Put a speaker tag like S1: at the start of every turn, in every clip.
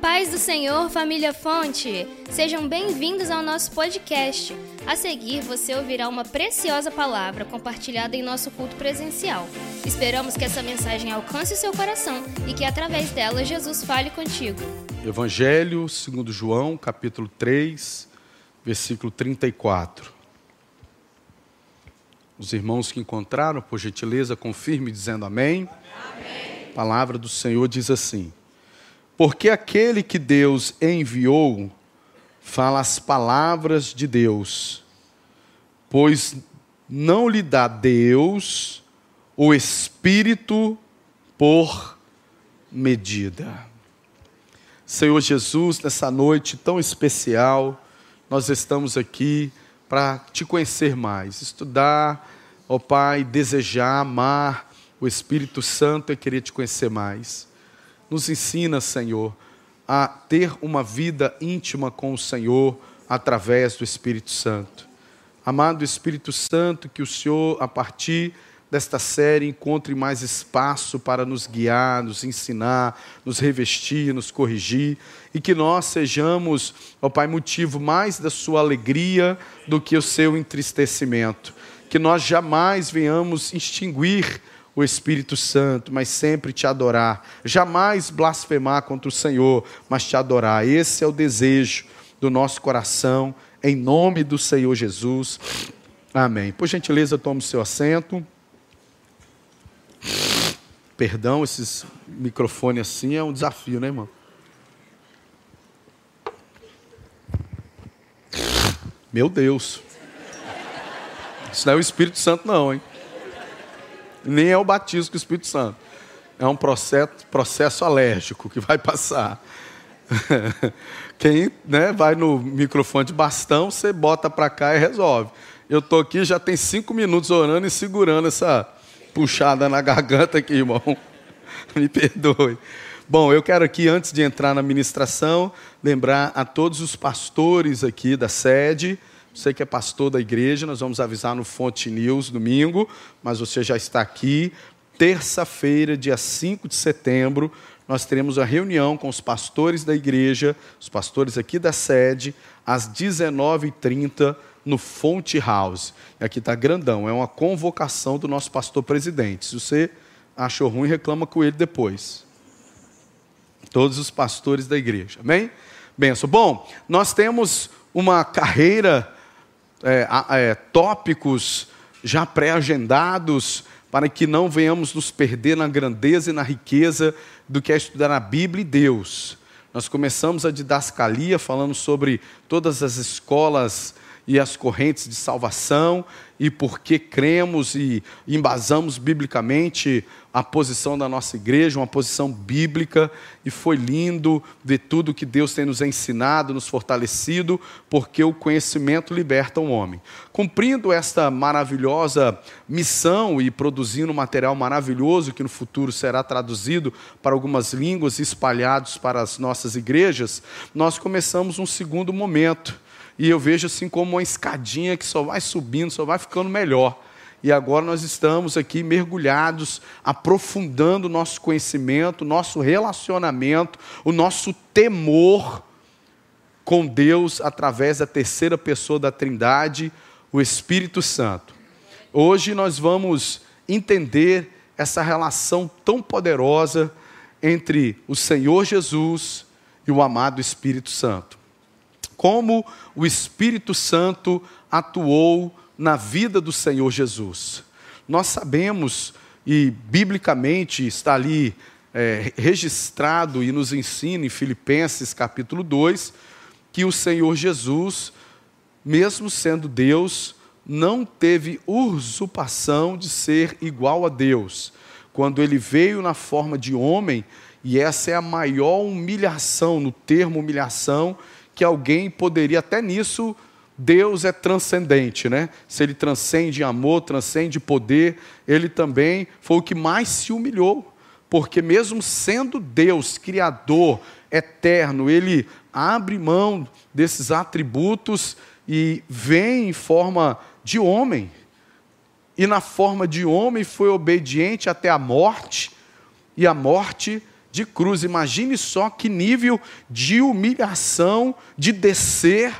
S1: paz do Senhor, família Fonte! Sejam bem-vindos ao nosso podcast. A seguir, você ouvirá uma preciosa palavra compartilhada em nosso culto presencial. Esperamos que essa mensagem alcance o seu coração e que através dela Jesus fale contigo.
S2: Evangelho segundo João, capítulo 3, versículo 34. Os irmãos que encontraram, por gentileza, confirme dizendo amém. amém. A palavra do Senhor diz assim: porque aquele que Deus enviou fala as palavras de Deus, pois não lhe dá Deus o Espírito por medida. Senhor Jesus, nessa noite tão especial, nós estamos aqui para te conhecer mais, estudar, ó Pai, desejar, amar o Espírito Santo e querer te conhecer mais. Nos ensina, Senhor, a ter uma vida íntima com o Senhor através do Espírito Santo. Amado Espírito Santo, que o Senhor, a partir desta série, encontre mais espaço para nos guiar, nos ensinar, nos revestir, nos corrigir, e que nós sejamos, ó Pai, motivo mais da Sua alegria do que o seu entristecimento. Que nós jamais venhamos extinguir o Espírito Santo, mas sempre te adorar. Jamais blasfemar contra o Senhor, mas te adorar. Esse é o desejo do nosso coração, em nome do Senhor Jesus. Amém. Por gentileza, tome o seu assento. Perdão, esses microfones assim é um desafio, né, irmão? Meu Deus. Isso não é o Espírito Santo, não, hein? Nem é o batismo com o Espírito Santo. É um processo, processo alérgico que vai passar. Quem né, vai no microfone de bastão, você bota para cá e resolve. Eu estou aqui já tem cinco minutos orando e segurando essa puxada na garganta aqui, irmão. Me perdoe. Bom, eu quero aqui, antes de entrar na ministração, lembrar a todos os pastores aqui da sede você que é pastor da igreja, nós vamos avisar no Fonte News domingo, mas você já está aqui. Terça-feira, dia 5 de setembro, nós teremos a reunião com os pastores da igreja, os pastores aqui da sede, às 19h30 no Fonte House. E aqui está grandão, é uma convocação do nosso pastor presidente. Se você achou ruim, reclama com ele depois. Todos os pastores da igreja, amém? Benção. Bom, nós temos uma carreira é, é, tópicos já pré-agendados para que não venhamos nos perder na grandeza e na riqueza do que é estudar a Bíblia e Deus. Nós começamos a didascalia falando sobre todas as escolas e as correntes de salvação e por que cremos e embasamos biblicamente a posição da nossa igreja, uma posição bíblica, e foi lindo ver tudo que Deus tem nos ensinado, nos fortalecido, porque o conhecimento liberta o homem. Cumprindo esta maravilhosa missão e produzindo um material maravilhoso que no futuro será traduzido para algumas línguas e espalhados para as nossas igrejas, nós começamos um segundo momento e eu vejo assim como uma escadinha que só vai subindo, só vai ficando melhor. E agora nós estamos aqui mergulhados, aprofundando o nosso conhecimento, nosso relacionamento, o nosso temor com Deus através da terceira pessoa da Trindade, o Espírito Santo. Hoje nós vamos entender essa relação tão poderosa entre o Senhor Jesus e o amado Espírito Santo como o Espírito Santo atuou na vida do Senhor Jesus. Nós sabemos, e biblicamente está ali é, registrado e nos ensina em Filipenses capítulo 2, que o Senhor Jesus, mesmo sendo Deus, não teve usurpação de ser igual a Deus. Quando ele veio na forma de homem, e essa é a maior humilhação, no termo humilhação, que alguém poderia, até nisso, Deus é transcendente, né? Se ele transcende amor, transcende poder, ele também foi o que mais se humilhou, porque mesmo sendo Deus, Criador, eterno, ele abre mão desses atributos e vem em forma de homem. E na forma de homem foi obediente até a morte, e a morte de cruz. Imagine só que nível de humilhação, de descer,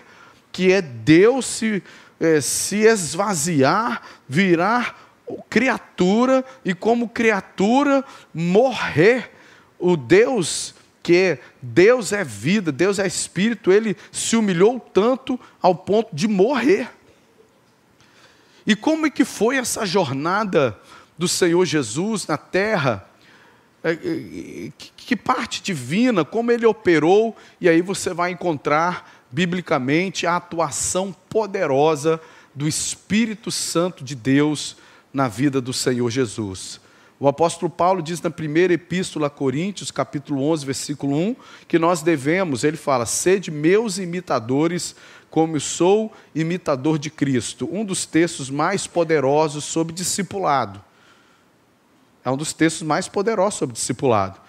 S2: que é Deus se, é, se esvaziar, virar criatura e, como criatura, morrer. O Deus que Deus é vida, Deus é espírito, ele se humilhou tanto ao ponto de morrer. E como é que foi essa jornada do Senhor Jesus na terra? É, é, que parte divina, como ele operou, e aí você vai encontrar biblicamente a atuação poderosa do Espírito Santo de Deus na vida do Senhor Jesus. O apóstolo Paulo diz na primeira epístola a Coríntios, capítulo 11, versículo 1, que nós devemos, ele fala, sede meus imitadores, como eu sou imitador de Cristo. Um dos textos mais poderosos sobre discipulado. É um dos textos mais poderosos sobre discipulado.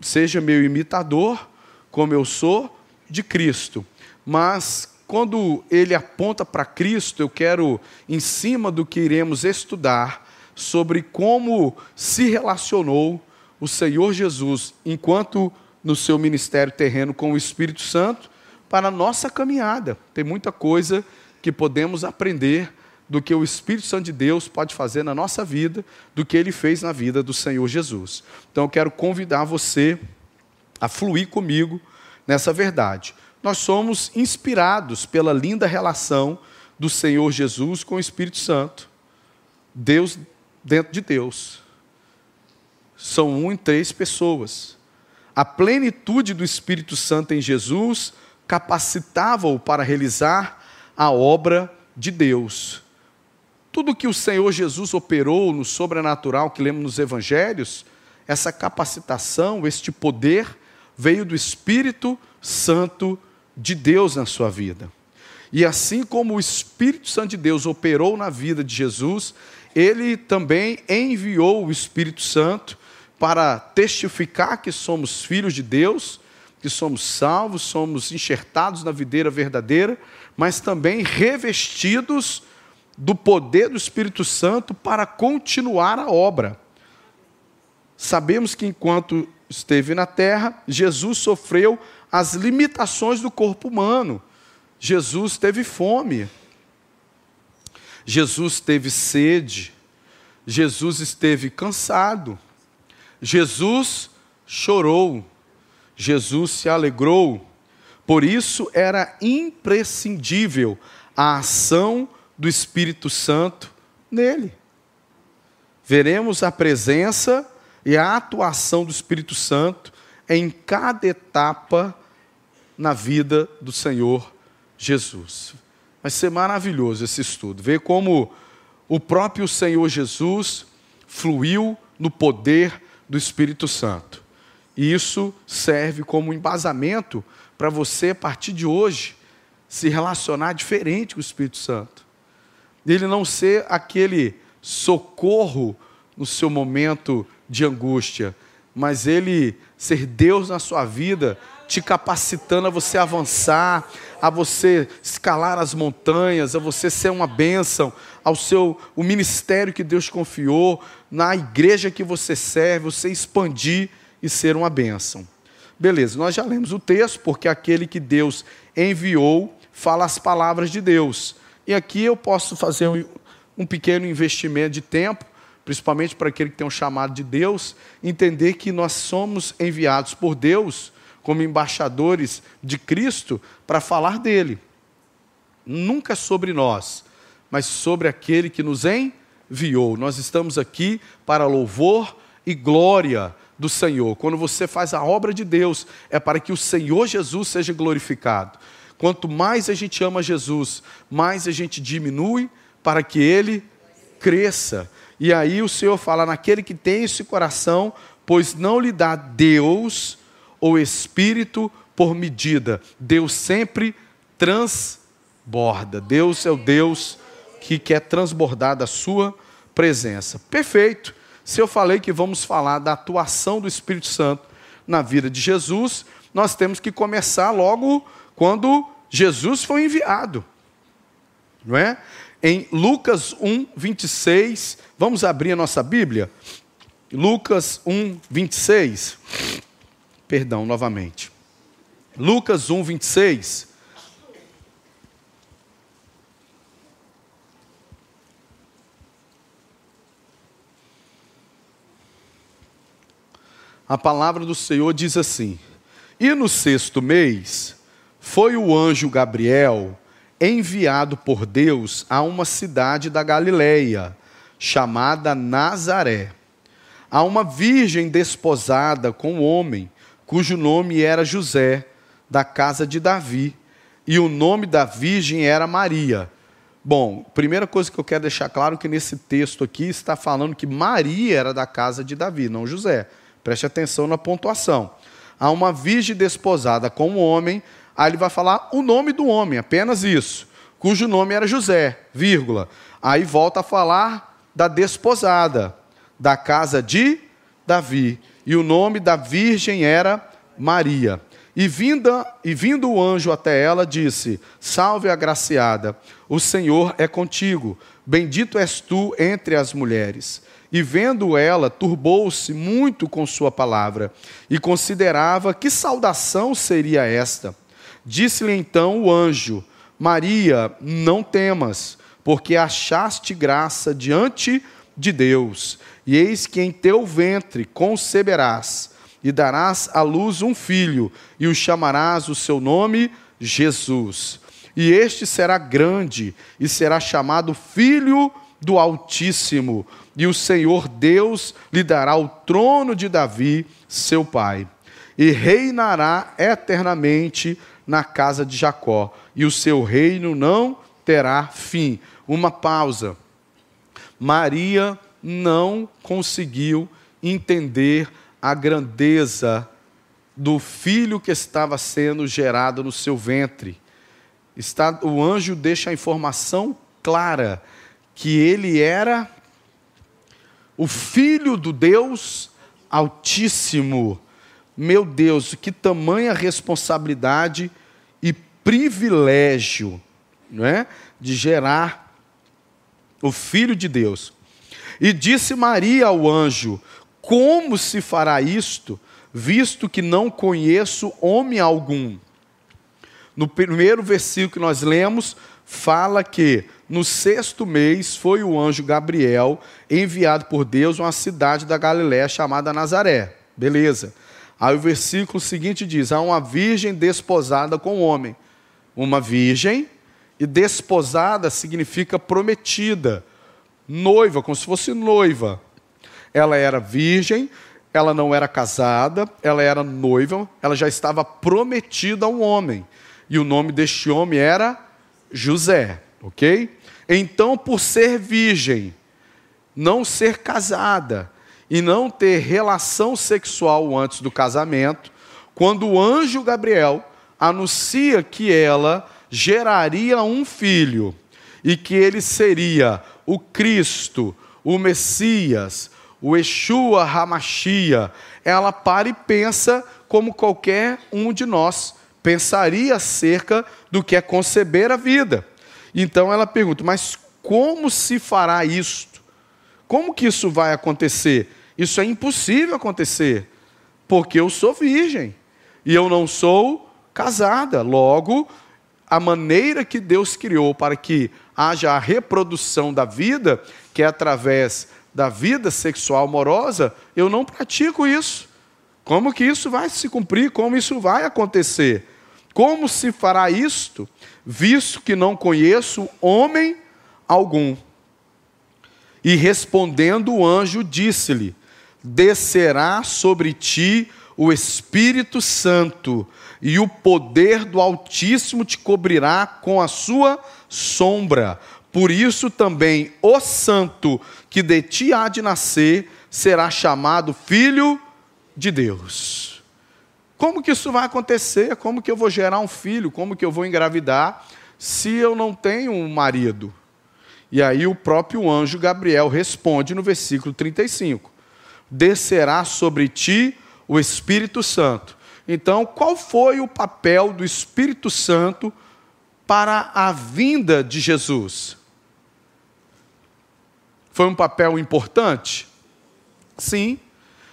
S2: Seja meu imitador, como eu sou de Cristo. Mas quando ele aponta para Cristo, eu quero, em cima do que iremos estudar, sobre como se relacionou o Senhor Jesus, enquanto no seu ministério terreno com o Espírito Santo, para a nossa caminhada. Tem muita coisa que podemos aprender do que o Espírito Santo de Deus pode fazer na nossa vida, do que ele fez na vida do Senhor Jesus. Então eu quero convidar você a fluir comigo nessa verdade. Nós somos inspirados pela linda relação do Senhor Jesus com o Espírito Santo. Deus dentro de Deus. São um em três pessoas. A plenitude do Espírito Santo em Jesus capacitava-o para realizar a obra de Deus. Tudo que o Senhor Jesus operou no sobrenatural que lemos nos evangelhos, essa capacitação, este poder, veio do Espírito Santo de Deus na sua vida. E assim como o Espírito Santo de Deus operou na vida de Jesus, ele também enviou o Espírito Santo para testificar que somos filhos de Deus, que somos salvos, somos enxertados na videira verdadeira, mas também revestidos do poder do Espírito Santo para continuar a obra. Sabemos que enquanto esteve na terra, Jesus sofreu as limitações do corpo humano. Jesus teve fome, Jesus teve sede, Jesus esteve cansado, Jesus chorou, Jesus se alegrou. Por isso era imprescindível a ação do Espírito Santo nele. Veremos a presença e a atuação do Espírito Santo em cada etapa na vida do Senhor Jesus. Vai ser maravilhoso esse estudo, ver como o próprio Senhor Jesus fluiu no poder do Espírito Santo. E isso serve como embasamento para você, a partir de hoje, se relacionar diferente com o Espírito Santo. Ele não ser aquele socorro no seu momento de angústia, mas ele ser Deus na sua vida te capacitando a você avançar, a você escalar as montanhas, a você ser uma bênção, ao seu o ministério que Deus confiou, na igreja que você serve, você expandir e ser uma bênção. Beleza, nós já lemos o texto, porque aquele que Deus enviou fala as palavras de Deus. E aqui eu posso fazer um, um pequeno investimento de tempo, principalmente para aquele que tem um chamado de Deus, entender que nós somos enviados por Deus como embaixadores de Cristo para falar dele. Nunca sobre nós, mas sobre aquele que nos enviou. Nós estamos aqui para louvor e glória do Senhor. Quando você faz a obra de Deus, é para que o Senhor Jesus seja glorificado. Quanto mais a gente ama Jesus, mais a gente diminui para que ele cresça. E aí o Senhor fala: naquele que tem esse coração, pois não lhe dá Deus ou espírito por medida. Deus sempre transborda. Deus é o Deus que quer transbordar da sua presença. Perfeito. Se eu falei que vamos falar da atuação do Espírito Santo na vida de Jesus, nós temos que começar logo quando Jesus foi enviado. Não é? Em Lucas 1, 26, vamos abrir a nossa Bíblia? Lucas 1, 26. perdão, novamente. Lucas 1, 26. A palavra do Senhor diz assim: E no sexto mês foi o anjo Gabriel enviado por Deus a uma cidade da Galileia, chamada Nazaré, a uma virgem desposada com um homem, cujo nome era José, da casa de Davi, e o nome da virgem era Maria. Bom, primeira coisa que eu quero deixar claro é que nesse texto aqui está falando que Maria era da casa de Davi, não José. Preste atenção na pontuação. Há uma virgem desposada com um homem, aí ele vai falar o nome do homem, apenas isso, cujo nome era José, vírgula. Aí volta a falar da desposada, da casa de Davi. E o nome da virgem era Maria. E, vinda, e vindo o anjo até ela, disse: Salve agraciada, o Senhor é contigo, bendito és tu entre as mulheres. E vendo ela, turbou-se muito com sua palavra, e considerava que saudação seria esta. Disse-lhe então o anjo: Maria, não temas, porque achaste graça diante de Deus, e eis que em teu ventre conceberás e darás à luz um filho, e o chamarás o seu nome Jesus. E este será grande, e será chamado Filho do Altíssimo, e o Senhor Deus lhe dará o trono de Davi, seu pai, e reinará eternamente na casa de Jacó, e o seu reino não terá fim. Uma pausa. Maria não conseguiu entender a grandeza do filho que estava sendo gerado no seu ventre. Está, o anjo deixa a informação clara que ele era o filho do Deus Altíssimo. Meu Deus, que tamanha responsabilidade e privilégio, não é? De gerar o filho de Deus. E disse Maria ao anjo: como se fará isto, visto que não conheço homem algum? No primeiro versículo que nós lemos, fala que no sexto mês foi o anjo Gabriel enviado por Deus a uma cidade da Galiléia chamada Nazaré. Beleza. Aí o versículo seguinte diz: há uma virgem desposada com um homem. Uma virgem, e desposada significa prometida, noiva, como se fosse noiva. Ela era virgem, ela não era casada, ela era noiva, ela já estava prometida a um homem. E o nome deste homem era José, ok? Então, por ser virgem, não ser casada e não ter relação sexual antes do casamento, quando o anjo Gabriel anuncia que ela geraria um filho e que ele seria o Cristo, o Messias, o Yeshua Hamashia, ela para e pensa como qualquer um de nós pensaria acerca do que é conceber a vida. Então ela pergunta: mas como se fará isto? Como que isso vai acontecer? Isso é impossível acontecer, porque eu sou virgem e eu não sou casada. Logo, a maneira que Deus criou para que haja a reprodução da vida, que é através da vida sexual amorosa, eu não pratico isso. Como que isso vai se cumprir? Como isso vai acontecer? Como se fará isto, visto que não conheço homem algum? E respondendo o anjo, disse-lhe: Descerá sobre ti o Espírito Santo, e o poder do Altíssimo te cobrirá com a sua sombra. Por isso também o santo que de ti há de nascer será chamado filho de Deus. Como que isso vai acontecer? Como que eu vou gerar um filho? Como que eu vou engravidar se eu não tenho um marido? E aí o próprio anjo Gabriel responde no versículo 35: Descerá sobre ti o Espírito Santo. Então, qual foi o papel do Espírito Santo para a vinda de Jesus? Foi um papel importante? Sim.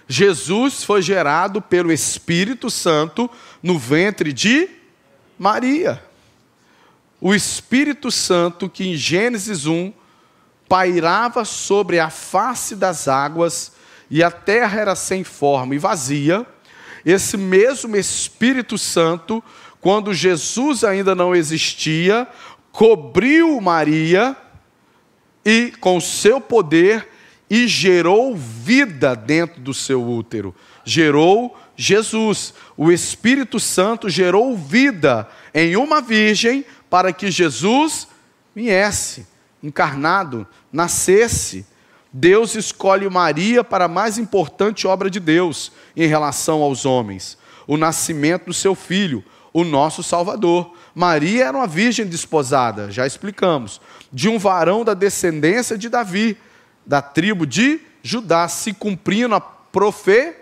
S2: Jesus foi gerado pelo Espírito Santo no ventre de Maria. O Espírito Santo que em Gênesis 1 pairava sobre a face das águas e a terra era sem forma e vazia, esse mesmo Espírito Santo, quando Jesus ainda não existia, cobriu Maria e com seu poder e gerou vida dentro do seu útero. Gerou Jesus. O Espírito Santo gerou vida em uma virgem para que Jesus viesse, encarnado, nascesse. Deus escolhe Maria para a mais importante obra de Deus em relação aos homens: o nascimento do seu filho, o nosso Salvador. Maria era uma virgem desposada, já explicamos, de um varão da descendência de Davi da tribo de Judá, se cumprindo a profecia.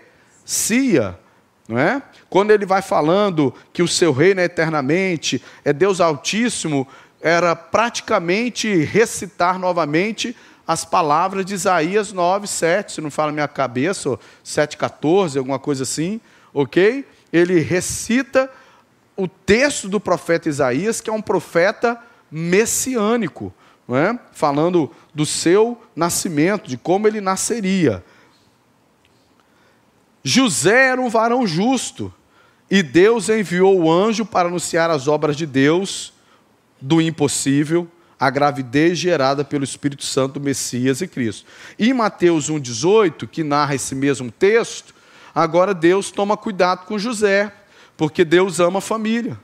S2: Não é? Quando ele vai falando que o seu reino é eternamente, é Deus Altíssimo, era praticamente recitar novamente as palavras de Isaías 9, 7, se não fala minha cabeça, 7, 14, alguma coisa assim, ok? Ele recita o texto do profeta Isaías, que é um profeta messiânico é? falando do seu nascimento, de como ele nasceria. José era um varão justo, e Deus enviou o anjo para anunciar as obras de Deus do impossível, a gravidez gerada pelo Espírito Santo, Messias e Cristo. E em Mateus 1,18, que narra esse mesmo texto, agora Deus toma cuidado com José, porque Deus ama a família.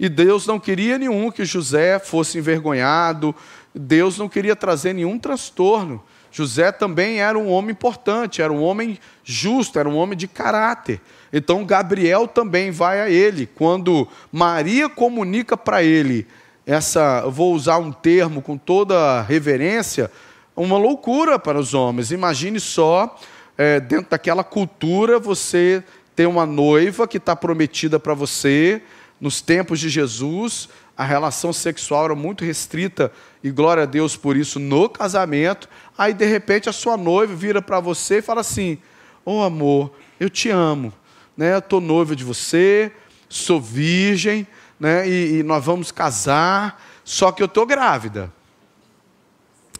S2: E Deus não queria nenhum que José fosse envergonhado, Deus não queria trazer nenhum transtorno. José também era um homem importante, era um homem justo, era um homem de caráter. Então Gabriel também vai a ele. Quando Maria comunica para ele essa, vou usar um termo com toda reverência, uma loucura para os homens. Imagine só, é, dentro daquela cultura, você ter uma noiva que está prometida para você. Nos tempos de Jesus, a relação sexual era muito restrita e glória a Deus por isso no casamento. Aí de repente a sua noiva vira para você e fala assim: "Ô oh, amor, eu te amo, né? Tô noiva de você, sou virgem, né? E, e, nós vamos casar, só que eu tô grávida."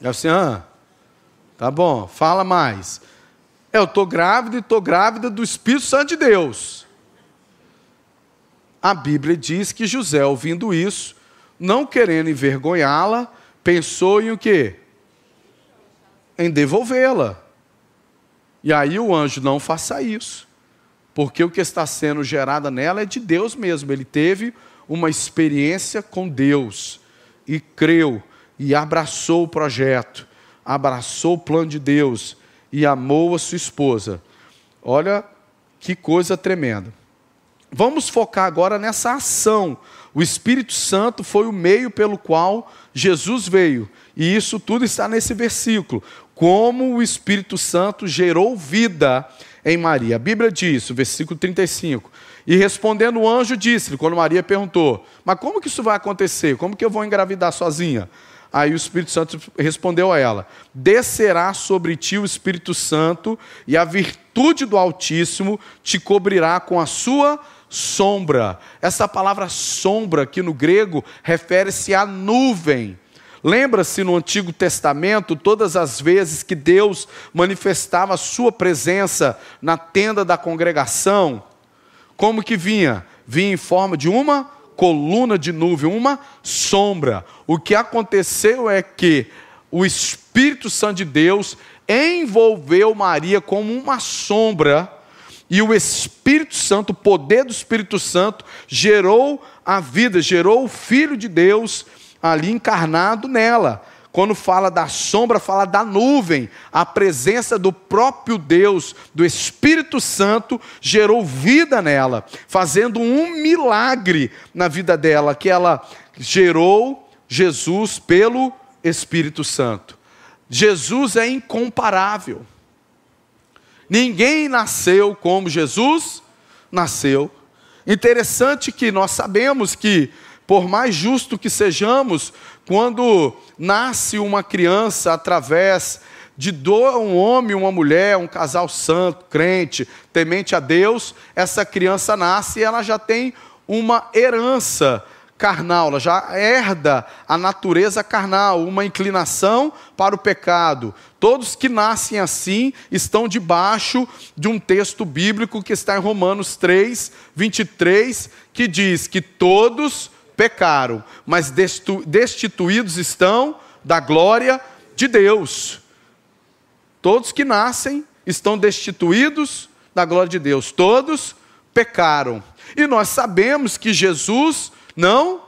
S2: É assim: "Ah, tá bom, fala mais." Eu tô grávida e tô grávida do Espírito Santo de Deus. A Bíblia diz que José, ouvindo isso, não querendo envergonhá-la, pensou em o quê? Em devolvê-la. E aí o anjo não faça isso, porque o que está sendo gerado nela é de Deus mesmo. Ele teve uma experiência com Deus e creu e abraçou o projeto, abraçou o plano de Deus e amou a sua esposa. Olha que coisa tremenda. Vamos focar agora nessa ação. O Espírito Santo foi o meio pelo qual Jesus veio. E isso tudo está nesse versículo. Como o Espírito Santo gerou vida em Maria. A Bíblia diz, versículo 35. E respondendo o anjo disse-lhe, quando Maria perguntou: Mas como que isso vai acontecer? Como que eu vou engravidar sozinha? Aí o Espírito Santo respondeu a ela: Descerá sobre ti o Espírito Santo, e a virtude do Altíssimo te cobrirá com a sua sombra. Essa palavra sombra aqui no grego refere-se à nuvem. Lembra-se no Antigo Testamento, todas as vezes que Deus manifestava a sua presença na tenda da congregação, como que vinha? Vinha em forma de uma coluna de nuvem, uma sombra. O que aconteceu é que o Espírito Santo de Deus envolveu Maria como uma sombra e o Espírito Santo, o poder do Espírito Santo, gerou a vida, gerou o Filho de Deus ali encarnado nela. Quando fala da sombra, fala da nuvem. A presença do próprio Deus, do Espírito Santo, gerou vida nela, fazendo um milagre na vida dela, que ela gerou Jesus pelo Espírito Santo. Jesus é incomparável. Ninguém nasceu como Jesus nasceu. Interessante que nós sabemos que, por mais justo que sejamos, quando nasce uma criança através de doar um homem, uma mulher, um casal santo, crente, temente a Deus, essa criança nasce e ela já tem uma herança carnal, ela já herda a natureza carnal, uma inclinação para o pecado. Todos que nascem assim estão debaixo de um texto bíblico que está em Romanos 3, 23, que diz que todos pecaram, mas destituídos estão da glória de Deus. Todos que nascem estão destituídos da glória de Deus, todos pecaram. E nós sabemos que Jesus não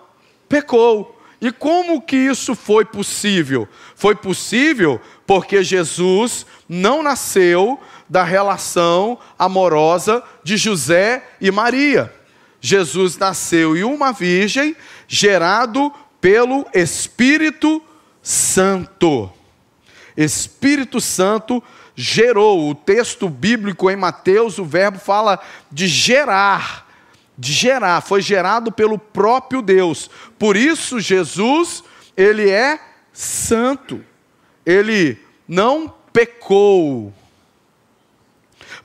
S2: pecou. E como que isso foi possível? Foi possível porque Jesus não nasceu da relação amorosa de José e Maria. Jesus nasceu em uma virgem, gerado pelo Espírito Santo. Espírito Santo gerou. O texto bíblico em Mateus, o verbo fala de gerar de gerar, foi gerado pelo próprio Deus. Por isso Jesus, ele é santo. Ele não pecou.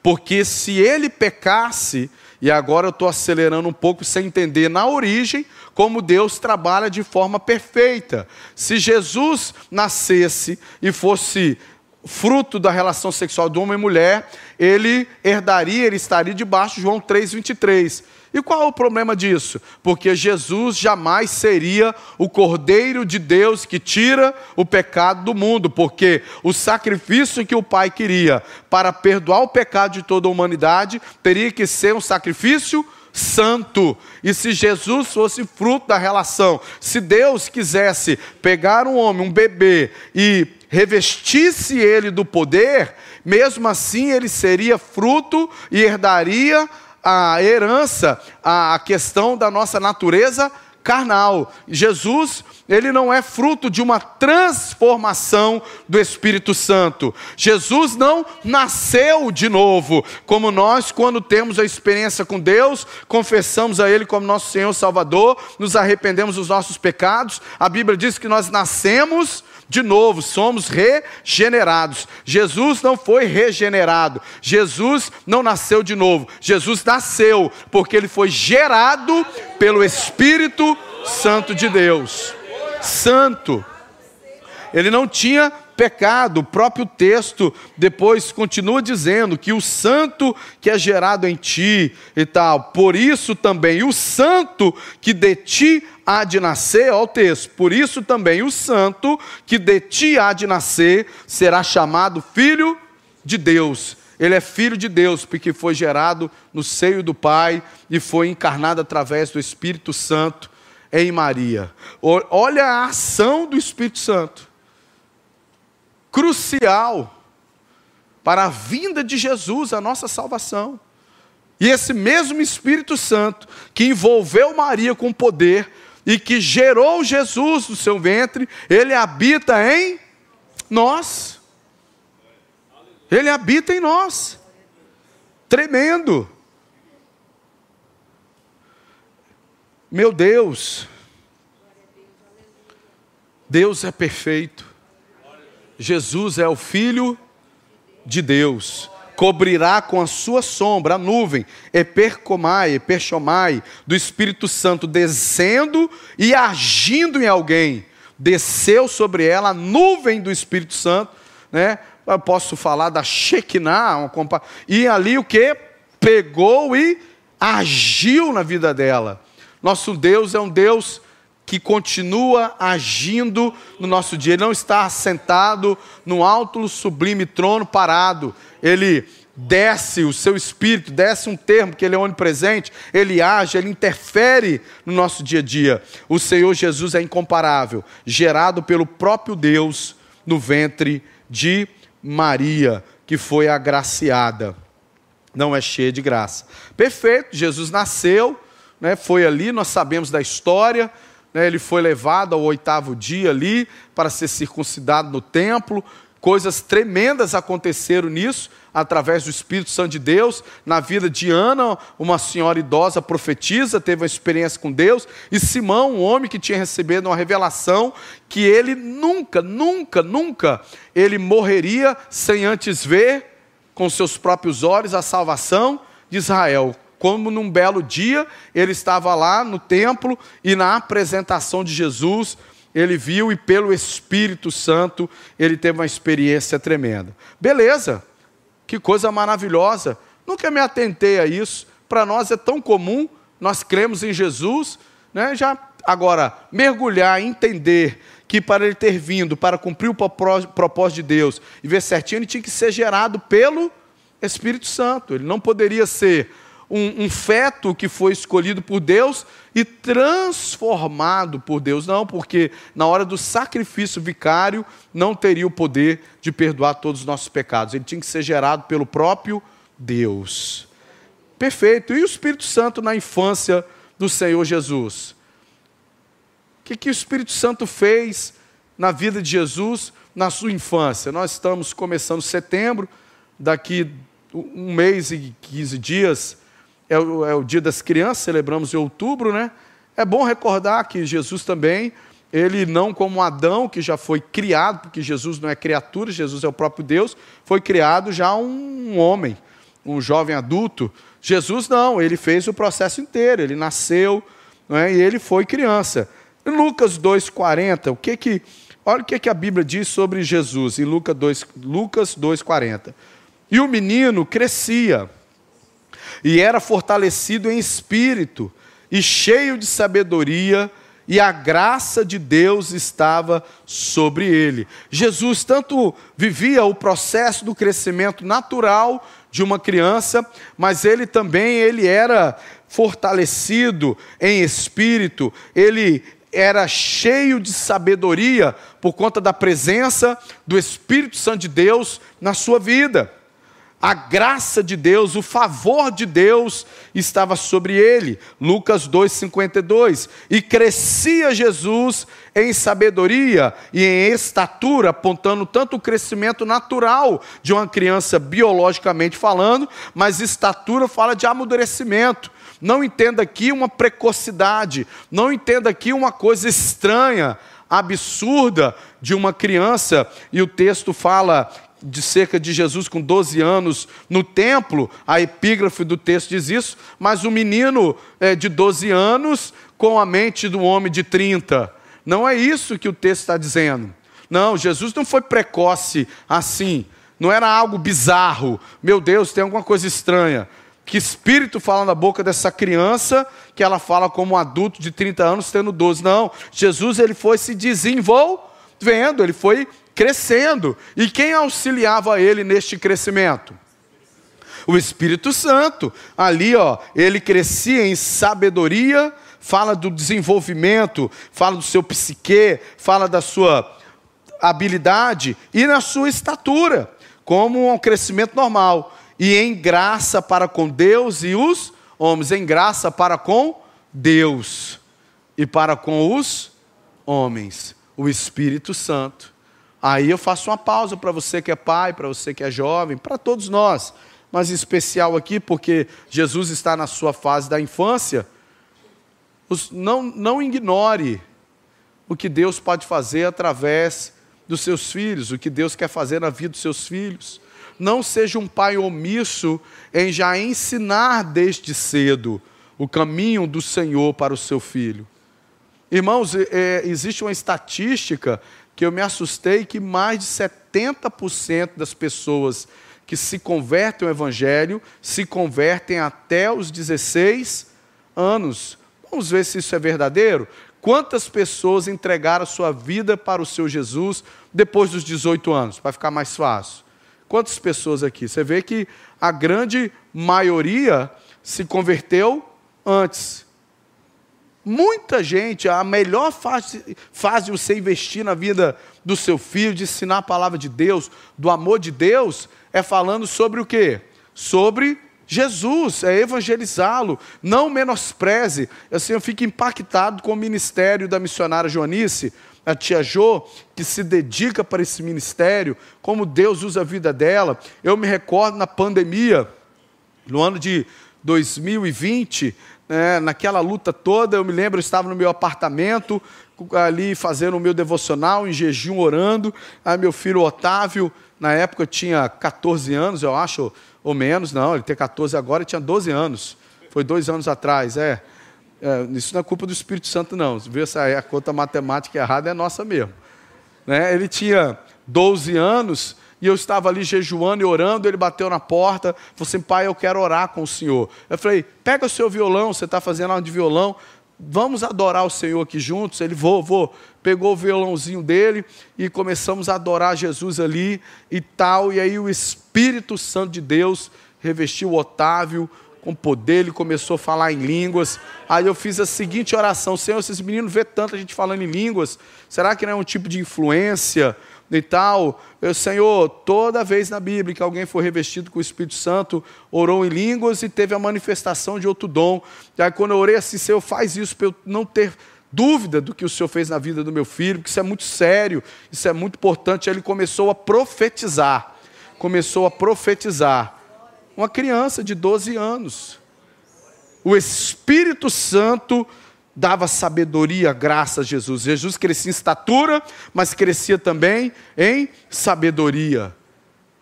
S2: Porque se ele pecasse, e agora eu estou acelerando um pouco sem entender na origem como Deus trabalha de forma perfeita. Se Jesus nascesse e fosse fruto da relação sexual de homem e mulher, ele herdaria, ele estaria debaixo de João 3,23. E qual é o problema disso? Porque Jesus jamais seria o Cordeiro de Deus que tira o pecado do mundo, porque o sacrifício que o Pai queria para perdoar o pecado de toda a humanidade teria que ser um sacrifício santo. E se Jesus fosse fruto da relação, se Deus quisesse pegar um homem, um bebê e revestisse ele do poder, mesmo assim ele seria fruto e herdaria a herança, a questão da nossa natureza carnal. Jesus, ele não é fruto de uma transformação do Espírito Santo. Jesus não nasceu de novo, como nós, quando temos a experiência com Deus, confessamos a Ele como nosso Senhor Salvador, nos arrependemos dos nossos pecados. A Bíblia diz que nós nascemos de novo, somos regenerados. Jesus não foi regenerado, Jesus não nasceu de novo, Jesus nasceu porque ele foi gerado pelo Espírito Santo de Deus. Santo. Ele não tinha pecado. O próprio texto depois continua dizendo que o santo que é gerado em ti e tal, por isso também o santo que de ti há de nascer, olha o texto, por isso também o santo que de ti há de nascer será chamado filho de Deus. Ele é filho de Deus, porque foi gerado no seio do Pai e foi encarnado através do Espírito Santo em Maria. Olha a ação do Espírito Santo crucial para a vinda de Jesus, a nossa salvação. E esse mesmo Espírito Santo que envolveu Maria com poder e que gerou Jesus no seu ventre, ele habita em nós. Ele habita em nós. Tremendo. Meu Deus. Deus é perfeito. Jesus é o Filho de Deus. Cobrirá com a sua sombra a nuvem, epercomai, eperchomai, do Espírito Santo descendo e agindo em alguém. Desceu sobre ela a nuvem do Espírito Santo, né? Eu posso falar da Shekinah, compa... e ali o que? Pegou e agiu na vida dela. Nosso Deus é um Deus que continua agindo no nosso dia. Ele não está sentado no alto sublime trono parado. Ele desce o seu espírito, desce um termo que ele é onipresente, ele age, ele interfere no nosso dia a dia. O Senhor Jesus é incomparável, gerado pelo próprio Deus no ventre de Maria, que foi agraciada. Não é cheia de graça. Perfeito, Jesus nasceu, né, foi ali, nós sabemos da história, ele foi levado ao oitavo dia ali para ser circuncidado no templo, Coisas tremendas aconteceram nisso, através do Espírito Santo de Deus, na vida de Ana, uma senhora idosa profetisa, teve uma experiência com Deus, e Simão, um homem que tinha recebido uma revelação que ele nunca, nunca, nunca, ele morreria sem antes ver com seus próprios olhos a salvação de Israel. Como num belo dia ele estava lá no templo e na apresentação de Jesus, ele viu e pelo Espírito Santo ele teve uma experiência tremenda. Beleza, que coisa maravilhosa. Nunca me atentei a isso. Para nós é tão comum, nós cremos em Jesus, né? Já agora mergulhar, entender que para ele ter vindo, para cumprir o propósito de Deus e ver certinho, ele tinha que ser gerado pelo Espírito Santo. Ele não poderia ser um, um, feto que foi escolhido por Deus e transformado por Deus. Não, porque na hora do sacrifício vicário não teria o poder de perdoar todos os nossos pecados. Ele tinha que ser gerado pelo próprio Deus. Perfeito. E o Espírito Santo na infância do Senhor Jesus? O que, que o Espírito Santo fez na vida de Jesus na sua infância? Nós estamos começando setembro, daqui um mês e 15 dias é o, é o dia das crianças, celebramos em outubro, né? É bom recordar que Jesus também, ele não como Adão, que já foi criado, porque Jesus não é criatura, Jesus é o próprio Deus, foi criado já um homem, um jovem adulto. Jesus não, ele fez o processo inteiro, ele nasceu é? e ele foi criança. Em Lucas 2,40, o que que. Olha o que, que a Bíblia diz sobre Jesus, em Lucas 2,40. Lucas 2,40. E o menino crescia, e era fortalecido em espírito, e cheio de sabedoria, e a graça de Deus estava sobre ele. Jesus tanto vivia o processo do crescimento natural de uma criança, mas ele também ele era fortalecido em espírito, ele era cheio de sabedoria por conta da presença do Espírito Santo de Deus na sua vida. A graça de Deus, o favor de Deus estava sobre ele. Lucas 2:52. E crescia Jesus em sabedoria e em estatura, apontando tanto o crescimento natural de uma criança biologicamente falando, mas estatura fala de amadurecimento não entenda aqui uma precocidade, não entenda aqui uma coisa estranha, absurda de uma criança, e o texto fala de cerca de Jesus com 12 anos no templo, a epígrafe do texto diz isso, mas o menino é, de 12 anos com a mente do homem de 30. Não é isso que o texto está dizendo. Não, Jesus não foi precoce assim, não era algo bizarro. Meu Deus, tem alguma coisa estranha que espírito fala na boca dessa criança que ela fala como um adulto de 30 anos tendo 12. Não, Jesus ele foi se desenvolvendo, ele foi crescendo. E quem auxiliava ele neste crescimento? O Espírito Santo. Ali, ó, ele crescia em sabedoria, fala do desenvolvimento, fala do seu psique, fala da sua habilidade e na sua estatura, como um crescimento normal e em graça para com Deus e os homens, em graça para com Deus e para com os homens, o Espírito Santo. Aí eu faço uma pausa para você que é pai, para você que é jovem, para todos nós, mas em especial aqui porque Jesus está na sua fase da infância. Não, não ignore o que Deus pode fazer através dos seus filhos, o que Deus quer fazer na vida dos seus filhos não seja um pai omisso em já ensinar desde cedo o caminho do Senhor para o seu filho. Irmãos, é, existe uma estatística que eu me assustei que mais de 70% das pessoas que se convertem ao Evangelho se convertem até os 16 anos. Vamos ver se isso é verdadeiro? Quantas pessoas entregaram sua vida para o seu Jesus depois dos 18 anos? Para ficar mais fácil. Quantas pessoas aqui? Você vê que a grande maioria se converteu antes. Muita gente, a melhor fase, fase de você investir na vida do seu filho, de ensinar a palavra de Deus, do amor de Deus, é falando sobre o quê? Sobre Jesus, é evangelizá-lo, não menospreze. Assim, eu fico impactado com o ministério da missionária Joanice, a tia Jo, que se dedica para esse ministério, como Deus usa a vida dela. Eu me recordo na pandemia, no ano de 2020, né, naquela luta toda, eu me lembro, eu estava no meu apartamento, ali fazendo o meu devocional, em jejum, orando. Aí meu filho Otávio, na época tinha 14 anos, eu acho, ou menos, não, ele tem 14 agora, ele tinha 12 anos. Foi dois anos atrás, é. é isso não é culpa do Espírito Santo, não. Vê essa a conta matemática errada, é nossa mesmo. Né? Ele tinha 12 anos e eu estava ali jejuando e orando, ele bateu na porta, falou assim, pai, eu quero orar com o Senhor. Eu falei, pega o seu violão, você está fazendo aula de violão, vamos adorar o Senhor aqui juntos. Ele, vou, vou. Pegou o violãozinho dele e começamos a adorar Jesus ali e tal. E aí o Espírito Santo de Deus revestiu o Otávio com poder, ele começou a falar em línguas. Aí eu fiz a seguinte oração: Senhor, esses meninos vê tanta gente falando em línguas, será que não é um tipo de influência? E tal. Eu, Senhor, toda vez na Bíblia que alguém foi revestido com o Espírito Santo, orou em línguas e teve a manifestação de outro dom. E aí, quando eu orei assim, Senhor, faz isso para eu não ter dúvida do que o Senhor fez na vida do meu filho, porque isso é muito sério, isso é muito importante. Aí ele começou a profetizar. Começou a profetizar. Uma criança de 12 anos. O Espírito Santo dava sabedoria, graça a Jesus. Jesus crescia em estatura, mas crescia também em sabedoria.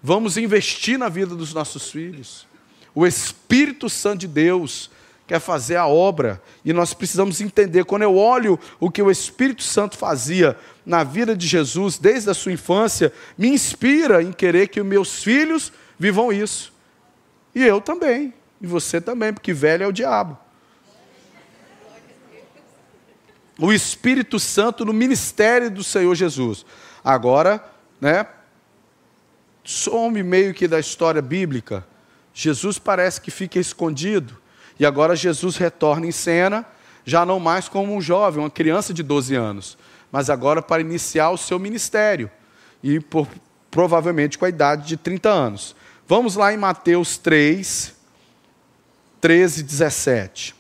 S2: Vamos investir na vida dos nossos filhos. O Espírito Santo de Deus quer fazer a obra e nós precisamos entender. Quando eu olho o que o Espírito Santo fazia na vida de Jesus desde a sua infância, me inspira em querer que meus filhos vivam isso. E eu também, e você também, porque velho é o diabo. O Espírito Santo no ministério do Senhor Jesus. Agora, né, some meio que da história bíblica. Jesus parece que fica escondido. E agora Jesus retorna em cena, já não mais como um jovem, uma criança de 12 anos, mas agora para iniciar o seu ministério. E por, provavelmente com a idade de 30 anos. Vamos lá em Mateus 3, 13 e 17.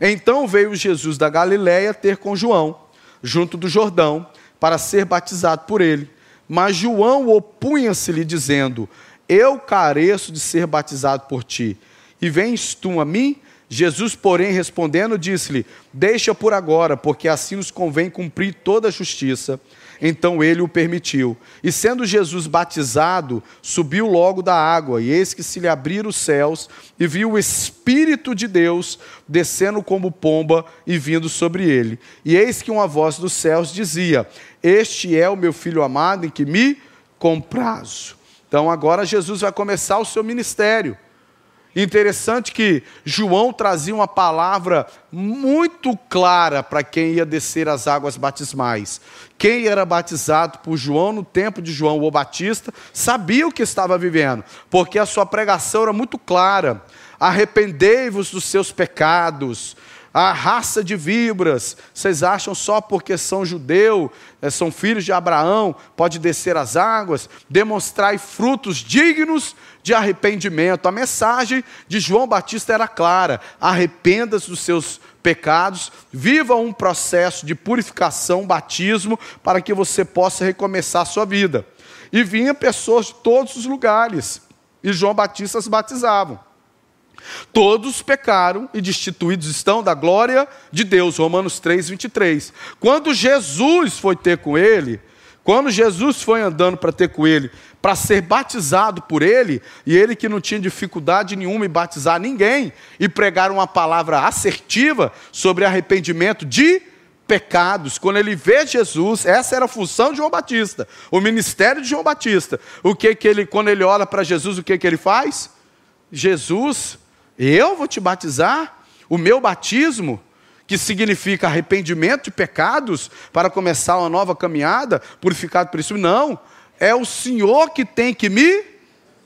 S2: Então veio Jesus da Galiléia ter com João, junto do Jordão, para ser batizado por ele. Mas João opunha-se-lhe, dizendo: Eu careço de ser batizado por ti, e vens tu a mim? Jesus, porém, respondendo, disse-lhe: Deixa por agora, porque assim nos convém cumprir toda a justiça. Então ele o permitiu. E sendo Jesus batizado, subiu logo da água, e eis que se lhe abriram os céus, e viu o Espírito de Deus descendo como pomba e vindo sobre ele. E eis que uma voz dos céus dizia: Este é o meu filho amado em que me comprazo. Então agora Jesus vai começar o seu ministério. Interessante que João trazia uma palavra muito clara para quem ia descer as águas batismais. Quem era batizado por João no tempo de João o Batista sabia o que estava vivendo, porque a sua pregação era muito clara. Arrependei-vos dos seus pecados, a raça de víboras, vocês acham só porque são judeu, eh, são filhos de Abraão, pode descer as águas, demonstrar frutos dignos de arrependimento. A mensagem de João Batista era clara: arrependa-se dos seus pecados, viva um processo de purificação, batismo, para que você possa recomeçar a sua vida. E vinha pessoas de todos os lugares, e João Batista as batizavam. Todos pecaram e destituídos estão da glória de Deus. Romanos 3, 23. Quando Jesus foi ter com ele, quando Jesus foi andando para ter com ele, para ser batizado por ele, e ele que não tinha dificuldade nenhuma em batizar ninguém, e pregar uma palavra assertiva sobre arrependimento de pecados. Quando ele vê Jesus, essa era a função de João Batista, o ministério de João Batista. O que que ele, quando ele olha para Jesus, o que que ele faz? Jesus eu vou te batizar? O meu batismo, que significa arrependimento de pecados, para começar uma nova caminhada, purificado por isso? Não. É o Senhor que tem que me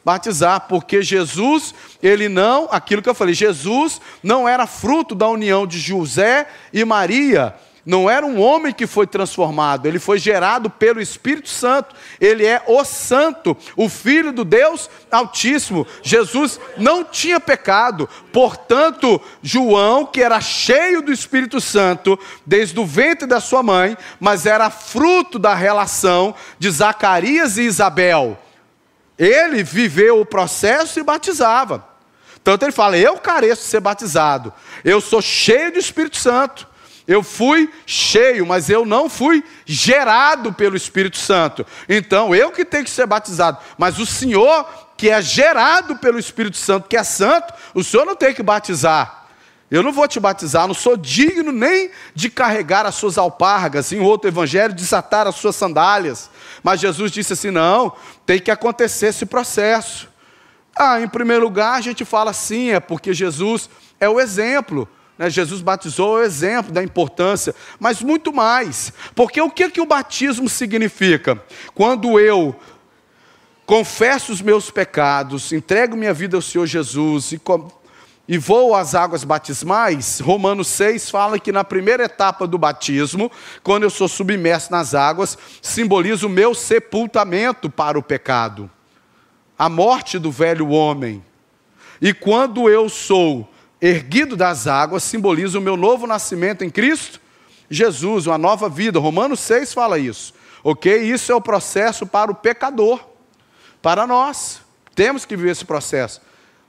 S2: batizar, porque Jesus, ele não, aquilo que eu falei, Jesus não era fruto da união de José e Maria, não era um homem que foi transformado, ele foi gerado pelo Espírito Santo. Ele é o Santo, o Filho do Deus Altíssimo. Jesus não tinha pecado, portanto, João, que era cheio do Espírito Santo desde o ventre da sua mãe, mas era fruto da relação de Zacarias e Isabel. Ele viveu o processo e batizava. Tanto ele fala: Eu careço de ser batizado, eu sou cheio do Espírito Santo. Eu fui cheio, mas eu não fui gerado pelo Espírito Santo. Então, eu que tenho que ser batizado. Mas o Senhor, que é gerado pelo Espírito Santo, que é santo, o Senhor não tem que batizar. Eu não vou te batizar, não sou digno nem de carregar as suas alpargas, em outro evangelho, desatar as suas sandálias. Mas Jesus disse assim: não, tem que acontecer esse processo. Ah, em primeiro lugar, a gente fala assim, é porque Jesus é o exemplo. Né? Jesus batizou é o exemplo da importância, mas muito mais. Porque o que, que o batismo significa? Quando eu confesso os meus pecados, entrego minha vida ao Senhor Jesus e, e vou às águas batismais, Romanos 6 fala que na primeira etapa do batismo, quando eu sou submerso nas águas, simboliza o meu sepultamento para o pecado, a morte do velho homem. E quando eu sou erguido das águas, simboliza o meu novo nascimento em Cristo Jesus, uma nova vida. Romanos 6 fala isso. Ok? Isso é o processo para o pecador, para nós. Temos que viver esse processo.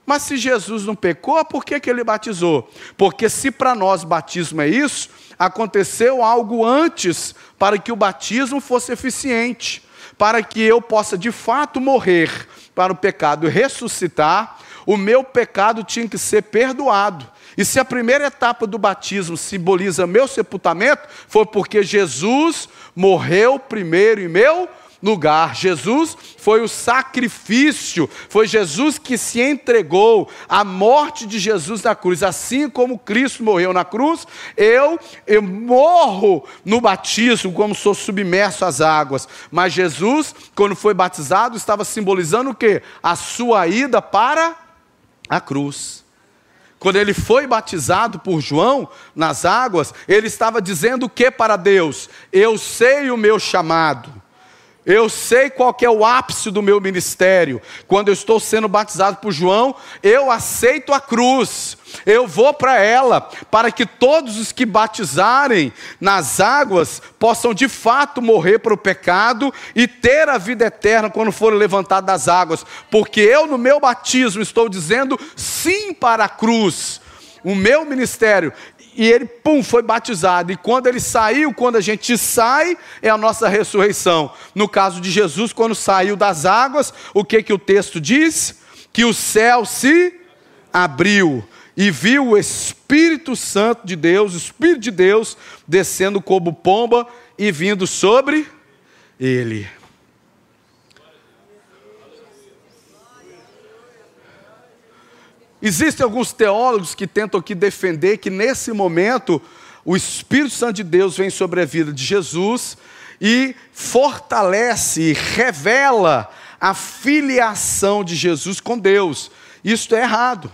S2: Mas se Jesus não pecou, por que, que ele batizou? Porque se para nós batismo é isso, aconteceu algo antes para que o batismo fosse eficiente, para que eu possa de fato morrer para o pecado e ressuscitar o meu pecado tinha que ser perdoado. E se a primeira etapa do batismo simboliza meu sepultamento, foi porque Jesus morreu primeiro em meu lugar. Jesus foi o sacrifício, foi Jesus que se entregou, a morte de Jesus na cruz. Assim como Cristo morreu na cruz, eu, eu morro no batismo, como sou submerso às águas. Mas Jesus, quando foi batizado, estava simbolizando o quê? A sua ida para a cruz. Quando ele foi batizado por João nas águas, ele estava dizendo o que para Deus? Eu sei o meu chamado. Eu sei qual é o ápice do meu ministério. Quando eu estou sendo batizado por João, eu aceito a cruz. Eu vou para ela, para que todos os que batizarem nas águas possam de fato morrer para o pecado e ter a vida eterna quando forem levantados das águas. Porque eu, no meu batismo, estou dizendo sim para a cruz. O meu ministério e ele, pum, foi batizado. E quando ele saiu, quando a gente sai, é a nossa ressurreição. No caso de Jesus, quando saiu das águas, o que, que o texto diz? Que o céu se abriu e viu o Espírito Santo de Deus, o Espírito de Deus, descendo como pomba e vindo sobre ele. Existem alguns teólogos que tentam aqui defender que nesse momento o Espírito Santo de Deus vem sobre a vida de Jesus e fortalece revela a filiação de Jesus com Deus. Isso é errado.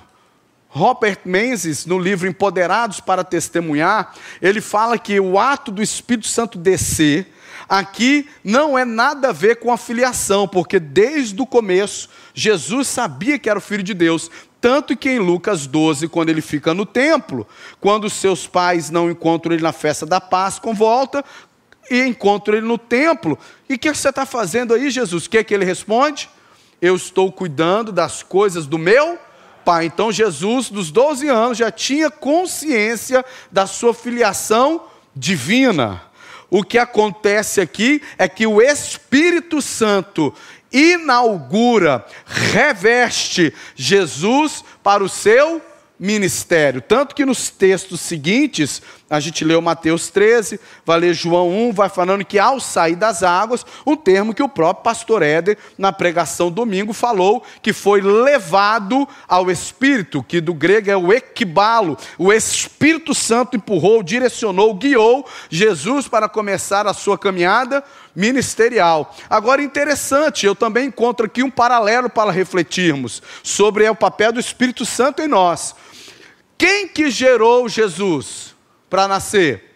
S2: Robert Menzies, no livro Empoderados para Testemunhar, ele fala que o ato do Espírito Santo descer aqui não é nada a ver com a filiação, porque desde o começo Jesus sabia que era o filho de Deus, tanto que em Lucas 12, quando ele fica no templo, quando seus pais não encontram ele na festa da Páscoa, volta e encontram ele no templo. E o que você está fazendo aí, Jesus? O que, é que ele responde? Eu estou cuidando das coisas do meu pai. Então Jesus, dos 12 anos, já tinha consciência da sua filiação divina. O que acontece aqui é que o Espírito Santo inaugura, reveste Jesus para o seu ministério. Tanto que nos textos seguintes, a gente leu Mateus 13, vai ler João 1, vai falando que ao sair das águas, um termo que o próprio pastor Éder, na pregação domingo, falou que foi levado ao Espírito, que do grego é o equibalo. O Espírito Santo empurrou, direcionou, guiou Jesus para começar a sua caminhada ministerial. Agora, interessante, eu também encontro aqui um paralelo para refletirmos sobre o papel do Espírito Santo em nós. Quem que gerou Jesus para nascer?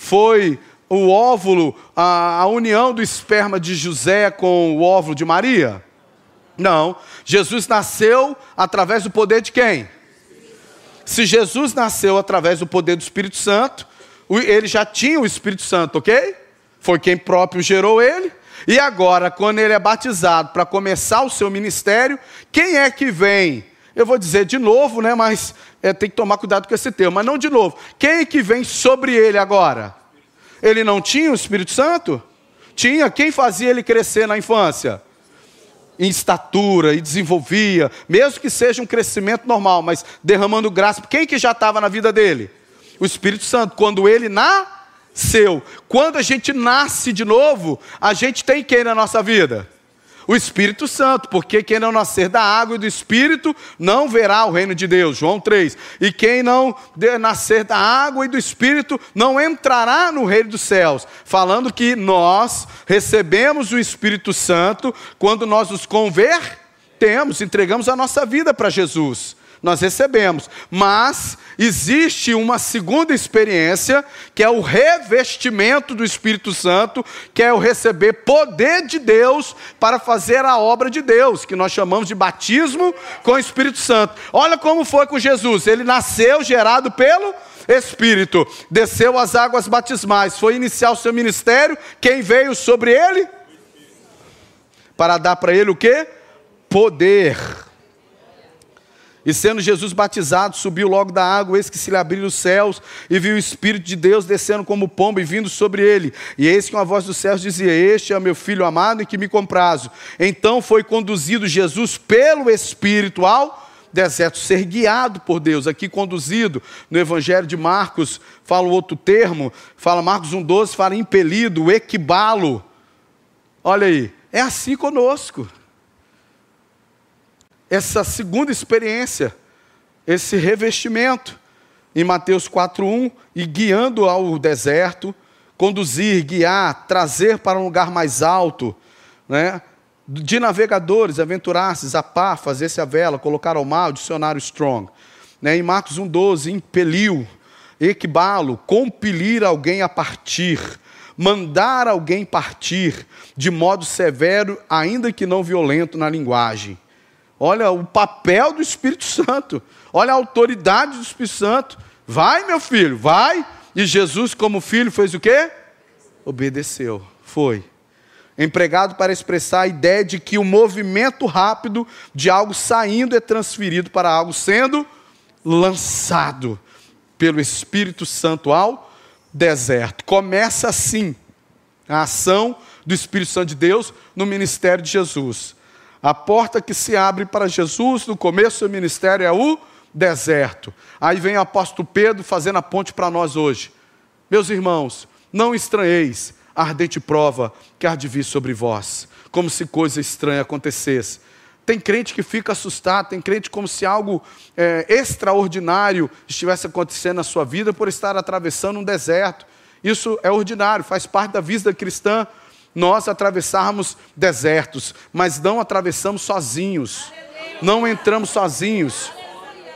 S2: foi o óvulo, a, a união do esperma de José com o óvulo de Maria? Não. Jesus nasceu através do poder de quem? Se Jesus nasceu através do poder do Espírito Santo, ele já tinha o Espírito Santo, ok? Foi quem próprio gerou ele. E agora, quando ele é batizado para começar o seu ministério, quem é que vem? Eu vou dizer de novo, né? Mas é, tem que tomar cuidado com esse termo. Mas não de novo. Quem é que vem sobre ele agora? Ele não tinha o Espírito Santo? Tinha. Quem fazia ele crescer na infância? Em estatura e desenvolvia, mesmo que seja um crescimento normal, mas derramando graça. Quem que já estava na vida dele? O Espírito Santo. Quando ele nasceu. Quando a gente nasce de novo, a gente tem quem na nossa vida? o Espírito Santo, porque quem não nascer da água e do Espírito não verá o reino de Deus. João 3. E quem não nascer da água e do Espírito não entrará no reino dos céus. Falando que nós recebemos o Espírito Santo quando nós nos convertemos, entregamos a nossa vida para Jesus nós recebemos. Mas existe uma segunda experiência, que é o revestimento do Espírito Santo, que é o receber poder de Deus para fazer a obra de Deus, que nós chamamos de batismo com o Espírito Santo. Olha como foi com Jesus: ele nasceu gerado pelo Espírito, desceu as águas batismais, foi iniciar o seu ministério. Quem veio sobre ele? Para dar para ele o que? Poder e sendo Jesus batizado, subiu logo da água, eis que se lhe abriram os céus, e viu o Espírito de Deus descendo como pombo e vindo sobre ele. E eis que uma voz dos céus dizia: Este é meu filho amado em que me comprazo. Então foi conduzido Jesus pelo Espírito ao deserto, ser guiado por Deus. Aqui conduzido no Evangelho de Marcos, fala outro termo, fala Marcos 1,12, fala impelido, equibalo. Olha aí, é assim conosco essa segunda experiência, esse revestimento. Em Mateus 4:1, e guiando ao deserto, conduzir, guiar, trazer para um lugar mais alto, né? De navegadores, aventurar-se, zapar, fazer-se a vela, colocar ao mar, o dicionário strong. Né? Em Marcos 1,12, impeliu, equibalo, compelir alguém a partir, mandar alguém partir, de modo severo, ainda que não violento na linguagem. Olha o papel do Espírito Santo. Olha a autoridade do Espírito Santo. Vai, meu filho, vai. E Jesus, como filho, fez o quê? Obedeceu. Foi. Empregado para expressar a ideia de que o movimento rápido de algo saindo é transferido para algo sendo lançado pelo Espírito Santo ao deserto. Começa assim a ação do Espírito Santo de Deus no ministério de Jesus. A porta que se abre para Jesus no começo do ministério é o deserto. Aí vem o apóstolo Pedro fazendo a ponte para nós hoje. Meus irmãos, não estranheis a ardente prova que há de vir sobre vós, como se coisa estranha acontecesse. Tem crente que fica assustado, tem crente como se algo é, extraordinário estivesse acontecendo na sua vida por estar atravessando um deserto. Isso é ordinário, faz parte da vida cristã nós atravessarmos desertos, mas não atravessamos sozinhos, não entramos sozinhos.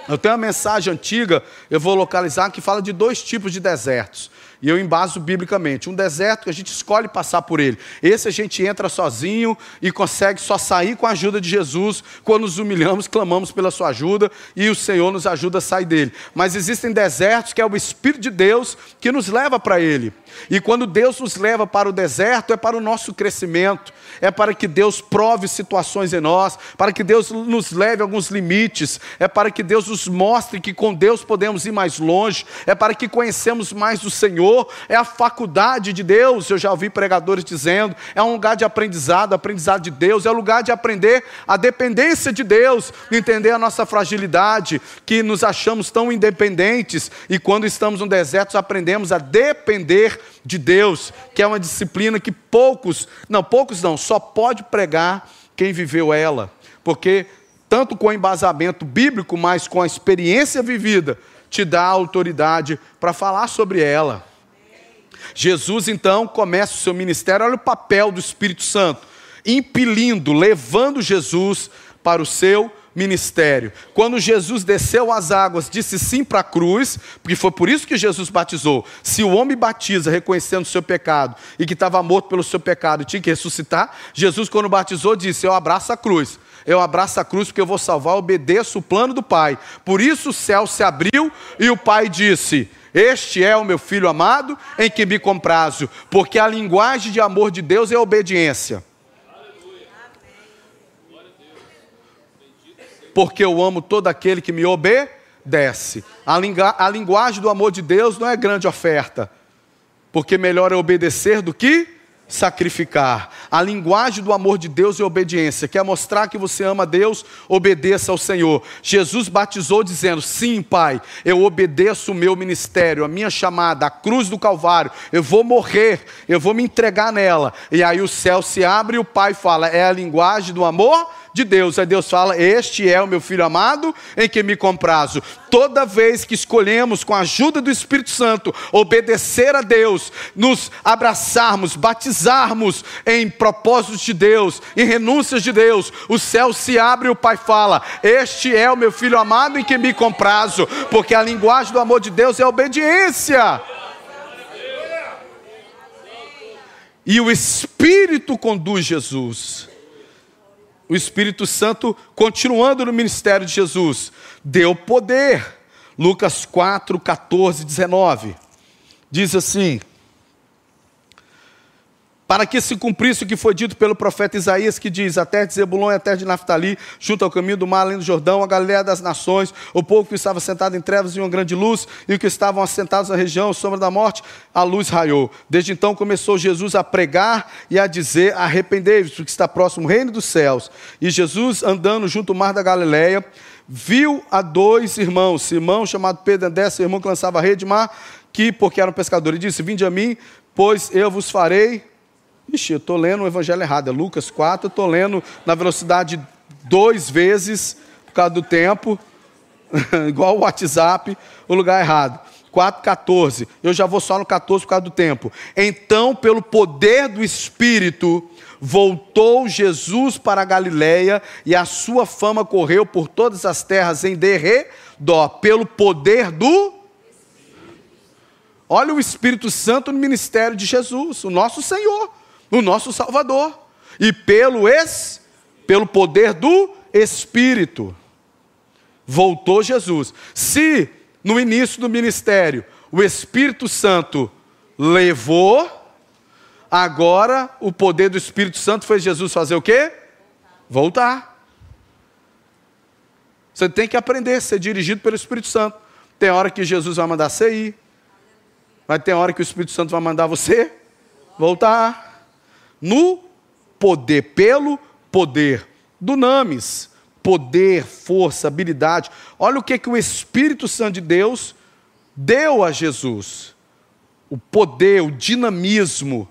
S2: Eu tenho uma mensagem antiga, eu vou localizar, que fala de dois tipos de desertos. E eu embaso biblicamente. Um deserto que a gente escolhe passar por ele. Esse a gente entra sozinho e consegue só sair com a ajuda de Jesus. Quando nos humilhamos, clamamos pela sua ajuda e o Senhor nos ajuda a sair dele. Mas existem desertos que é o Espírito de Deus que nos leva para ele. E quando Deus nos leva para o deserto, é para o nosso crescimento, é para que Deus prove situações em nós, para que Deus nos leve a alguns limites, é para que Deus nos mostre que com Deus podemos ir mais longe, é para que conhecemos mais do Senhor, é a faculdade de Deus. Eu já ouvi pregadores dizendo, é um lugar de aprendizado, aprendizado de Deus, é um lugar de aprender a dependência de Deus, entender a nossa fragilidade, que nos achamos tão independentes e quando estamos no deserto aprendemos a depender de Deus, que é uma disciplina que poucos, não, poucos não, só pode pregar quem viveu ela, porque tanto com o embasamento bíblico, mas com a experiência vivida, te dá autoridade para falar sobre ela. Jesus então começa o seu ministério, olha o papel do Espírito Santo, impelindo, levando Jesus para o seu ministério. Quando Jesus desceu as águas, disse sim para a cruz, porque foi por isso que Jesus batizou. Se o homem batiza reconhecendo o seu pecado e que estava morto pelo seu pecado e tinha que ressuscitar, Jesus, quando batizou, disse: Eu abraço a cruz. Eu abraço a cruz porque eu vou salvar, obedeço o plano do Pai. Por isso o céu se abriu e o Pai disse: Este é o meu filho amado em que me comprazo, porque a linguagem de amor de Deus é obediência. porque eu amo todo aquele que me obedece. A, a linguagem do amor de Deus não é grande oferta, porque melhor é obedecer do que sacrificar. A linguagem do amor de Deus é obediência. Quer mostrar que você ama Deus? Obedeça ao Senhor. Jesus batizou dizendo: Sim, Pai, eu obedeço o meu ministério, a minha chamada, a cruz do Calvário. Eu vou morrer, eu vou me entregar nela. E aí o céu se abre e o Pai fala: É a linguagem do amor de Deus. Aí Deus fala: Este é o meu filho amado em que me comprazo. Toda vez que escolhemos, com a ajuda do Espírito Santo, obedecer a Deus, nos abraçarmos, batizarmos em propósitos de Deus, em renúncias de Deus, o céu se abre e o Pai fala: Este é o meu filho amado em que me comprazo, porque a linguagem do amor de Deus é obediência. E o Espírito conduz Jesus o Espírito Santo, continuando no ministério de Jesus, deu poder. Lucas 4, 14, 19. Diz assim: para que se cumprisse o que foi dito pelo profeta Isaías, que diz: A terra de Zebulon e a terra de Naftali, junto ao caminho do mar, além do Jordão, a Galiléia das nações, o povo que estava sentado em trevas e uma grande luz, e os que estavam assentados na região, sombra da morte, a luz raiou. Desde então começou Jesus a pregar e a dizer: Arrependei-vos, porque está próximo o reino dos céus. E Jesus, andando junto ao mar da Galiléia, viu a dois irmãos, Simão, chamado Pedro André, seu irmão que lançava a rede de mar, que, porque eram pescadores, e disse: Vinde a mim, pois eu vos farei Ixi, eu estou lendo o evangelho errado, é Lucas 4, eu estou lendo na velocidade duas vezes, por causa do tempo, igual o WhatsApp, o lugar errado. 4,14. Eu já vou só no 14 por causa do tempo. Então, pelo poder do Espírito, voltou Jesus para a Galiléia e a sua fama correu por todas as terras em derredor, pelo poder do Olha o Espírito Santo no ministério de Jesus, o nosso Senhor o nosso Salvador. E pelo es, pelo poder do Espírito, voltou Jesus. Se no início do ministério o Espírito Santo levou, agora o poder do Espírito Santo fez Jesus fazer o quê? Voltar. Você tem que aprender a ser dirigido pelo Espírito Santo. Tem hora que Jesus vai mandar você ir, vai ter hora que o Espírito Santo vai mandar você voltar no poder, pelo poder. Dunamis, poder, força, habilidade. Olha o que, que o Espírito Santo de Deus deu a Jesus: o poder, o dinamismo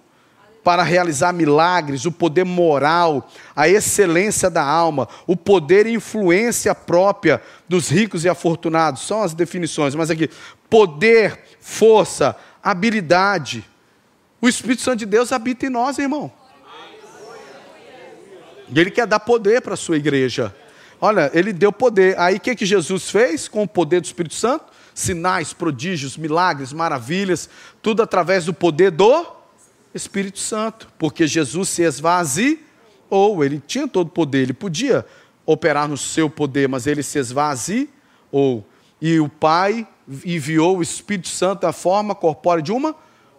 S2: para realizar milagres, o poder moral, a excelência da alma, o poder e influência própria dos ricos e afortunados. São as definições, mas aqui: poder, força, habilidade. O Espírito Santo de Deus habita em nós, irmão. E ele quer dar poder para a sua igreja. Olha, ele deu poder. Aí o que, que Jesus fez com o poder do Espírito Santo? Sinais, prodígios, milagres, maravilhas, tudo através do poder do Espírito Santo. Porque Jesus se esvaziou, ou ele tinha todo o poder, ele podia operar no seu poder, mas ele se esvaziou. E o Pai enviou o Espírito Santo na forma corpórea de uma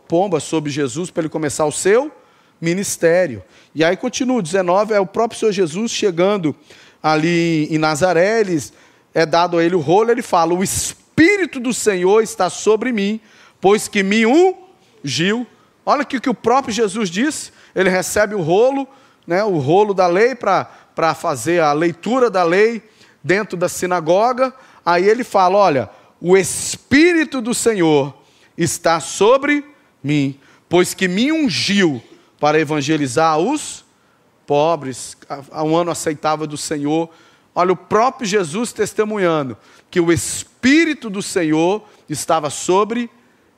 S2: pomba sobre Jesus para ele começar o seu ministério. E aí continua, 19, é o próprio Senhor Jesus chegando ali em Nazaré, ele, é dado a ele o rolo, ele fala: O Espírito do Senhor está sobre mim, pois que me ungiu. Olha o que o próprio Jesus disse, ele recebe o rolo, né, o rolo da lei para fazer a leitura da lei dentro da sinagoga. Aí ele fala: Olha, o Espírito do Senhor está sobre mim, pois que me ungiu para evangelizar os pobres, a um ano aceitável do Senhor. Olha, o próprio Jesus testemunhando que o Espírito do Senhor estava sobre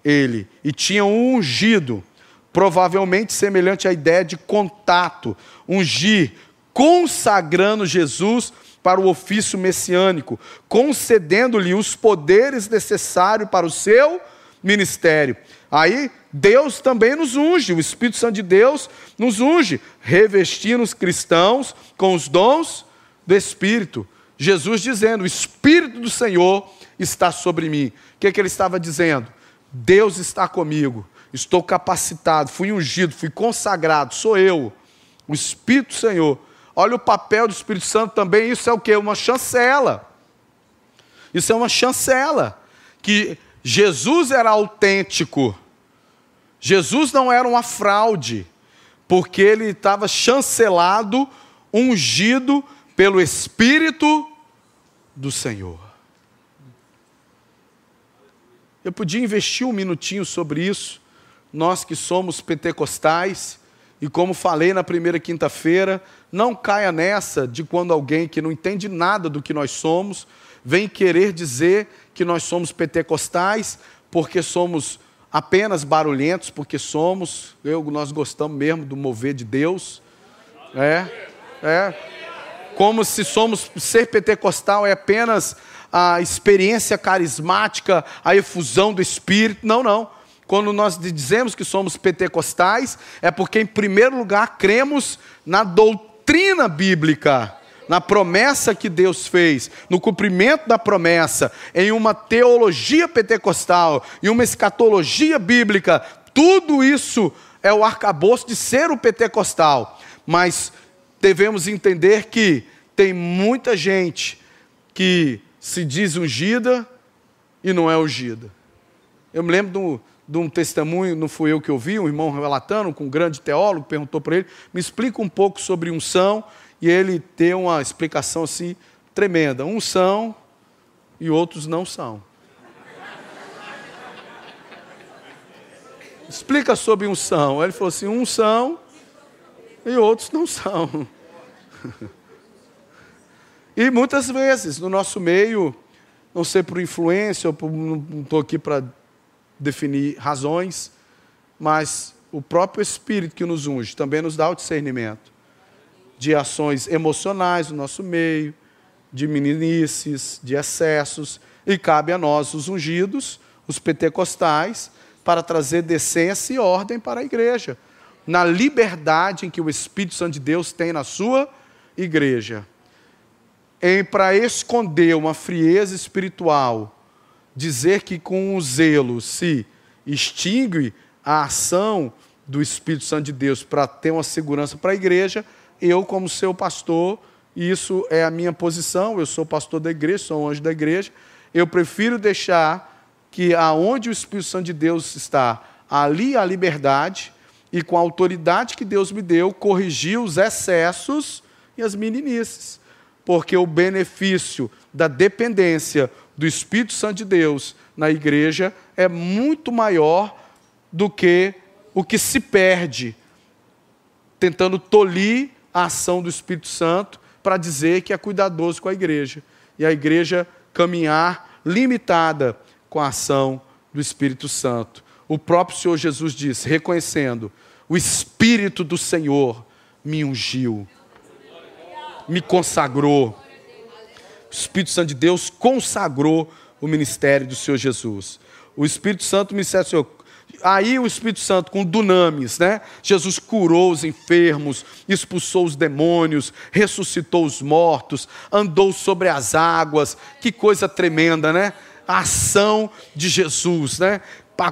S2: ele e tinha um ungido, provavelmente semelhante à ideia de contato, ungir, consagrando Jesus para o ofício messiânico, concedendo-lhe os poderes necessários para o seu ministério. Aí Deus também nos unge, o Espírito Santo de Deus nos unge, revestindo os cristãos com os dons do Espírito. Jesus dizendo: O Espírito do Senhor está sobre mim. O que, é que ele estava dizendo? Deus está comigo, estou capacitado, fui ungido, fui consagrado, sou eu, o Espírito do Senhor Olha o papel do Espírito Santo também, isso é o que? Uma chancela. Isso é uma chancela. Que Jesus era autêntico. Jesus não era uma fraude, porque ele estava chancelado, ungido pelo Espírito do Senhor. Eu podia investir um minutinho sobre isso, nós que somos pentecostais, e como falei na primeira quinta-feira, não caia nessa de quando alguém que não entende nada do que nós somos vem querer dizer que nós somos pentecostais porque somos apenas barulhentos, porque somos, eu, nós gostamos mesmo do mover de Deus. É, é. Como se somos, ser pentecostal é apenas a experiência carismática, a efusão do Espírito. Não, não. Quando nós dizemos que somos pentecostais, é porque, em primeiro lugar, cremos na doutrina bíblica, na promessa que Deus fez, no cumprimento da promessa, em uma teologia pentecostal e uma escatologia bíblica. Tudo isso é o arcabouço de ser o pentecostal. Mas devemos entender que tem muita gente que se diz ungida e não é ungida. Eu me lembro do de um testemunho, não fui eu que ouvi, um irmão relatando, com um grande teólogo, perguntou para ele, me explica um pouco sobre unção, e ele deu uma explicação assim tremenda. Uns são e outros não são. Explica sobre unção. Ele falou assim: uns são e outros não são. e muitas vezes no nosso meio, não sei por influência, por, não estou aqui para definir razões, mas o próprio Espírito que nos unge também nos dá o discernimento de ações emocionais no nosso meio, de meninices, de excessos, e cabe a nós, os ungidos, os pentecostais, para trazer decência e ordem para a igreja, na liberdade em que o Espírito Santo de Deus tem na sua igreja. Em para esconder uma frieza espiritual, dizer que com o zelo se extingue a ação do Espírito Santo de Deus para ter uma segurança para a igreja, eu, como seu pastor, isso é a minha posição, eu sou pastor da igreja, sou um anjo da igreja, eu prefiro deixar que aonde o Espírito Santo de Deus está, ali a liberdade, e com a autoridade que Deus me deu, corrigir os excessos e as meninices. Porque o benefício da dependência, do Espírito Santo de Deus na igreja é muito maior do que o que se perde tentando tolir a ação do Espírito Santo para dizer que é cuidadoso com a igreja. E a igreja caminhar limitada com a ação do Espírito Santo. O próprio Senhor Jesus disse, reconhecendo: o Espírito do Senhor me ungiu, me consagrou o Espírito Santo de Deus consagrou o ministério do Senhor Jesus. O Espírito Santo, o ministério do Senhor. Aí o Espírito Santo, com dunamis, né? Jesus curou os enfermos, expulsou os demônios, ressuscitou os mortos, andou sobre as águas. Que coisa tremenda, né? A ação de Jesus, né?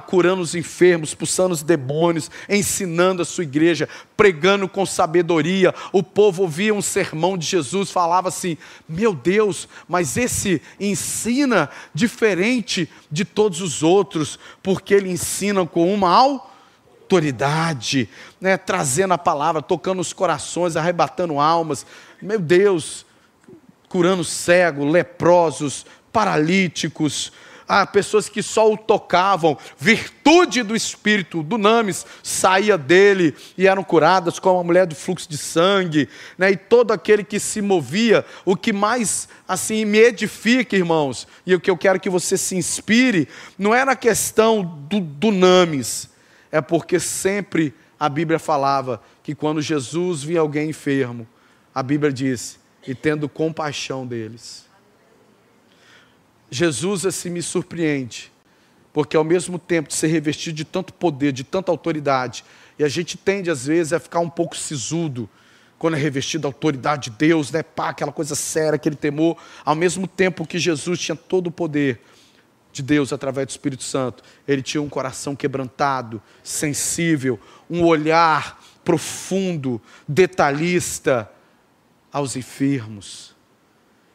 S2: Curando os enfermos, expulsando os demônios, ensinando a sua igreja, pregando com sabedoria. O povo ouvia um sermão de Jesus, falava assim: Meu Deus, mas esse ensina diferente de todos os outros, porque ele ensina com uma autoridade, né, trazendo a palavra, tocando os corações, arrebatando almas. Meu Deus, curando cegos, leprosos, paralíticos ah, pessoas que só o tocavam, virtude do Espírito, do Names, saía dele e eram curadas, como a mulher do fluxo de sangue, né? e todo aquele que se movia, o que mais assim me edifica, irmãos, e o que eu quero que você se inspire, não é na questão do, Names, é porque sempre a Bíblia falava que quando Jesus via alguém enfermo, a Bíblia diz, e tendo compaixão deles. Jesus assim me surpreende, porque ao mesmo tempo de ser revestido de tanto poder, de tanta autoridade, e a gente tende às vezes a ficar um pouco sisudo quando é revestido da autoridade de Deus, né? Pá, aquela coisa séria, aquele temor, ao mesmo tempo que Jesus tinha todo o poder de Deus através do Espírito Santo, ele tinha um coração quebrantado, sensível, um olhar profundo, detalhista aos enfermos.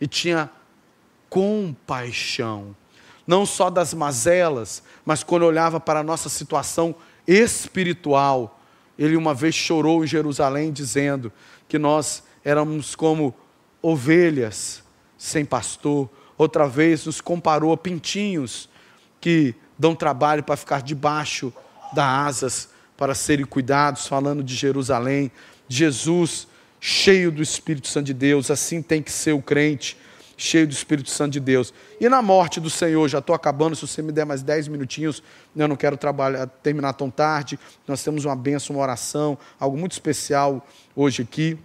S2: E tinha compaixão, não só das mazelas, mas quando olhava para a nossa situação espiritual. Ele uma vez chorou em Jerusalém dizendo que nós éramos como ovelhas sem pastor. Outra vez nos comparou a pintinhos que dão trabalho para ficar debaixo das asas para serem cuidados, falando de Jerusalém. Jesus, cheio do Espírito Santo de Deus, assim tem que ser o crente, cheio do Espírito Santo de Deus. E na morte do Senhor, já estou acabando, se você me der mais dez minutinhos, eu não quero trabalhar, terminar tão tarde. Nós temos uma bênção, uma oração, algo muito especial hoje aqui,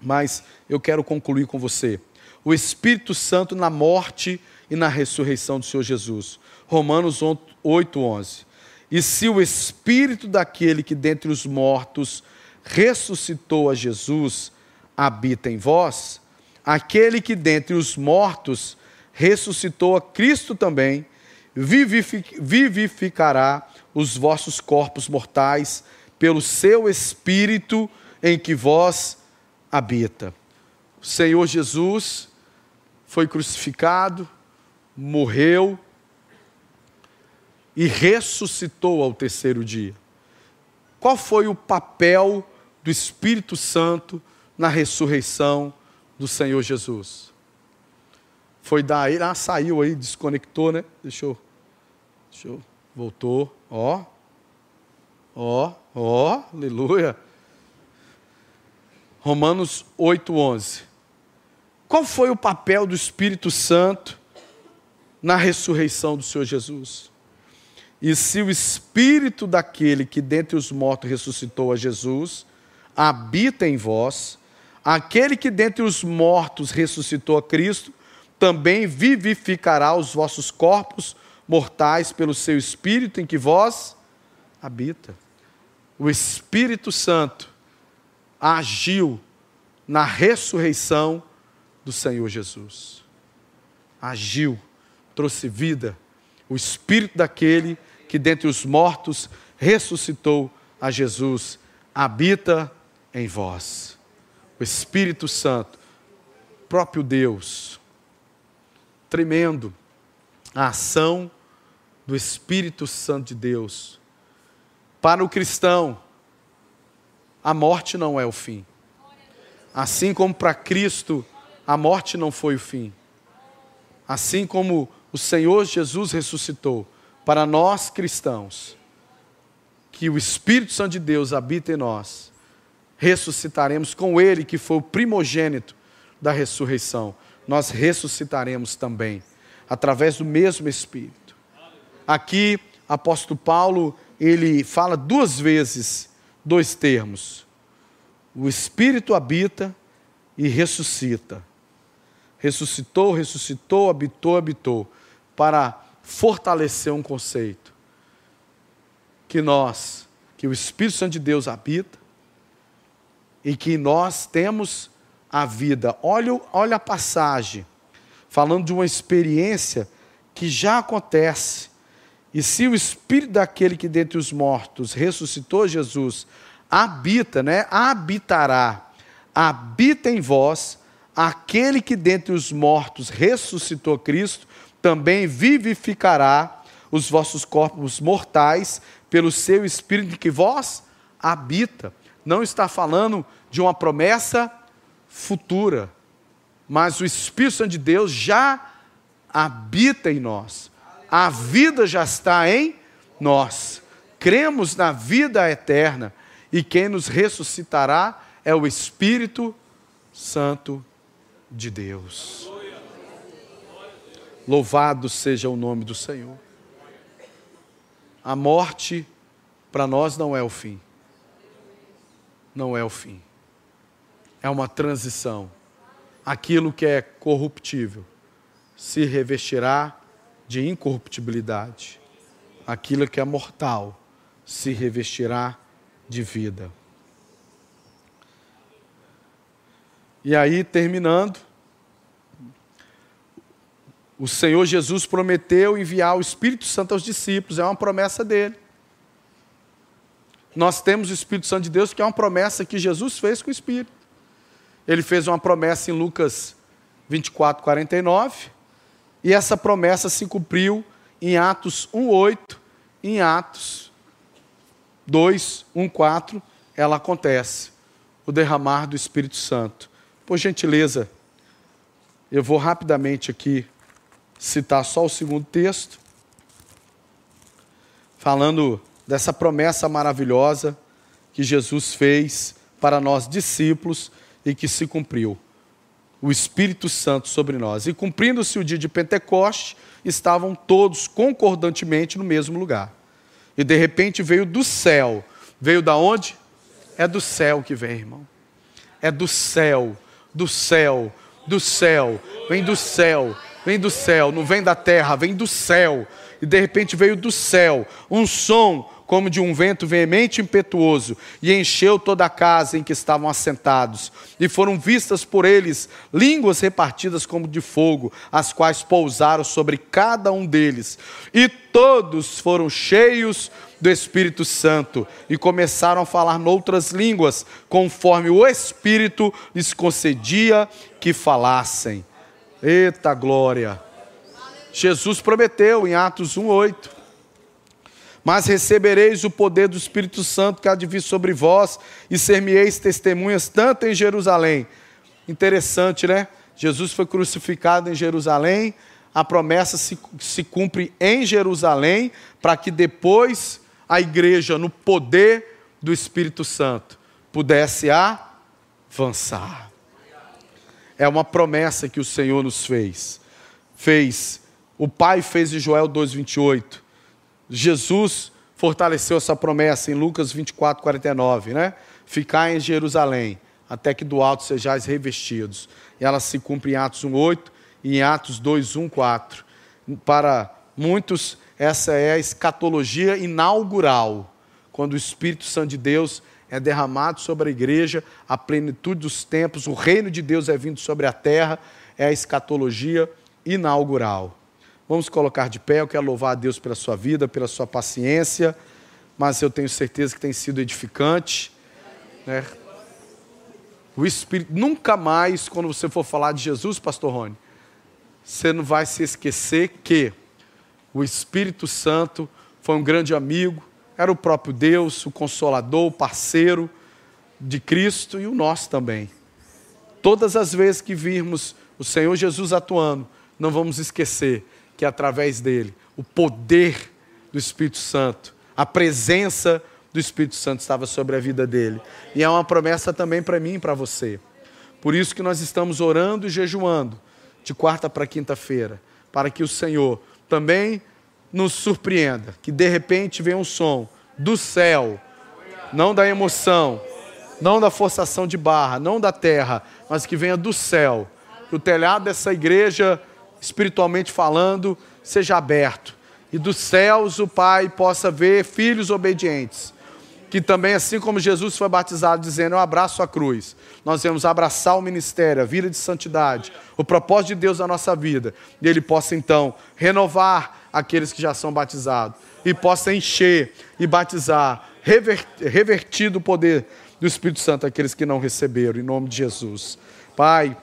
S2: mas eu quero concluir com você. O Espírito Santo na morte e na ressurreição do Senhor Jesus. Romanos 8, 11. E se o espírito daquele que dentre os mortos ressuscitou a Jesus habita em vós, aquele que dentre os mortos ressuscitou a Cristo também, vivificará os vossos corpos mortais pelo seu espírito em que vós habita. O Senhor Jesus foi crucificado, morreu, e ressuscitou ao terceiro dia. Qual foi o papel do Espírito Santo na ressurreição do Senhor Jesus? Foi daí, ah, saiu aí, desconectou, né? Deixa eu, voltou, ó, ó, ó, aleluia. Romanos 8:11. Qual foi o papel do Espírito Santo na ressurreição do Senhor Jesus? E se o espírito daquele que dentre os mortos ressuscitou a Jesus habita em vós, aquele que dentre os mortos ressuscitou a Cristo, também vivificará os vossos corpos mortais pelo seu espírito em que vós habita. O Espírito Santo agiu na ressurreição do Senhor Jesus. Agiu, trouxe vida. O espírito daquele que dentre os mortos ressuscitou a Jesus, habita em vós. O Espírito Santo, próprio Deus, tremendo a ação do Espírito Santo de Deus. Para o cristão, a morte não é o fim. Assim como para Cristo, a morte não foi o fim. Assim como o Senhor Jesus ressuscitou, para nós cristãos, que o Espírito Santo de Deus habita em nós, ressuscitaremos com Ele, que foi o primogênito da ressurreição. Nós ressuscitaremos também, através do mesmo Espírito. Aqui, apóstolo Paulo, ele fala duas vezes dois termos. O Espírito habita e ressuscita. Ressuscitou, ressuscitou, habitou, habitou. Para fortalecer um conceito. Que nós, que o Espírito Santo de Deus habita e que nós temos a vida. Olha, olha a passagem, falando de uma experiência que já acontece. E se o Espírito daquele que dentre os mortos ressuscitou Jesus habita, né? Habitará, habita em vós, aquele que dentre os mortos ressuscitou Cristo, também vivificará os vossos corpos mortais pelo seu espírito que vós habita. Não está falando de uma promessa futura, mas o Espírito Santo de Deus já habita em nós. A vida já está em nós. Cremos na vida eterna e quem nos ressuscitará é o Espírito Santo de Deus. Louvado seja o nome do Senhor. A morte para nós não é o fim. Não é o fim. É uma transição. aquilo que é corruptível se revestirá de incorruptibilidade. Aquilo que é mortal se revestirá de vida. E aí, terminando, o Senhor Jesus prometeu enviar o Espírito Santo aos discípulos, é uma promessa dele. Nós temos o Espírito Santo de Deus, que é uma promessa que Jesus fez com o Espírito. Ele fez uma promessa em Lucas 24, 49, e essa promessa se cumpriu em Atos 1,8, em Atos 2, 1, 4, ela acontece, o derramar do Espírito Santo. Por gentileza, eu vou rapidamente aqui citar só o segundo texto, falando dessa promessa maravilhosa que Jesus fez para nós discípulos e que se cumpriu. O Espírito Santo sobre nós. E cumprindo-se o dia de Pentecoste, estavam todos concordantemente no mesmo lugar. E de repente veio do céu. Veio da onde? É do céu que vem, irmão. É do céu do céu, do céu, vem do céu, vem do céu, não vem da terra, vem do céu. E de repente veio do céu um som como de um vento veemente e impetuoso, e encheu toda a casa em que estavam assentados. E foram vistas por eles línguas repartidas como de fogo, as quais pousaram sobre cada um deles. E todos foram cheios do Espírito Santo e começaram a falar noutras línguas, conforme o Espírito lhes concedia que falassem. Eita glória! Jesus prometeu em Atos 1:8 mas recebereis o poder do Espírito Santo que há de vir sobre vós, e ser-me-eis testemunhas tanto em Jerusalém. Interessante, né? Jesus foi crucificado em Jerusalém, a promessa se, se cumpre em Jerusalém, para que depois a igreja, no poder do Espírito Santo, pudesse avançar. É uma promessa que o Senhor nos fez. Fez, o Pai fez em Joel 2,28 Jesus fortaleceu essa promessa em Lucas 24, 49, né? Ficar em Jerusalém, até que do alto sejais revestidos. E ela se cumpre em Atos 1, 8 e em Atos 2, 1, 4. Para muitos, essa é a escatologia inaugural, quando o Espírito Santo de Deus é derramado sobre a igreja, a plenitude dos tempos, o reino de Deus é vindo sobre a terra, é a escatologia inaugural. Vamos colocar de pé. Eu quero louvar a Deus pela sua vida, pela sua paciência, mas eu tenho certeza que tem sido edificante. Né? O Espírito, nunca mais, quando você for falar de Jesus, Pastor Rony, você não vai se esquecer que o Espírito Santo foi um grande amigo, era o próprio Deus, o consolador, o parceiro de Cristo e o nosso também. Todas as vezes que virmos o Senhor Jesus atuando, não vamos esquecer que através dele, o poder do Espírito Santo, a presença do Espírito Santo estava sobre a vida dele. E é uma promessa também para mim e para você. Por isso que nós estamos orando e jejuando de quarta para quinta-feira, para que o Senhor também nos surpreenda, que de repente venha um som do céu, não da emoção, não da forçação de barra, não da terra, mas que venha do céu. Que o telhado dessa igreja espiritualmente falando, seja aberto. E dos céus o Pai possa ver filhos obedientes. Que também, assim como Jesus foi batizado, dizendo: Eu abraço a cruz, nós vamos abraçar o ministério, a vida de santidade, o propósito de Deus na nossa vida. E Ele possa então renovar aqueles que já são batizados, e possa encher e batizar, revertido o poder do Espírito Santo aqueles que não receberam, em nome de Jesus. Pai,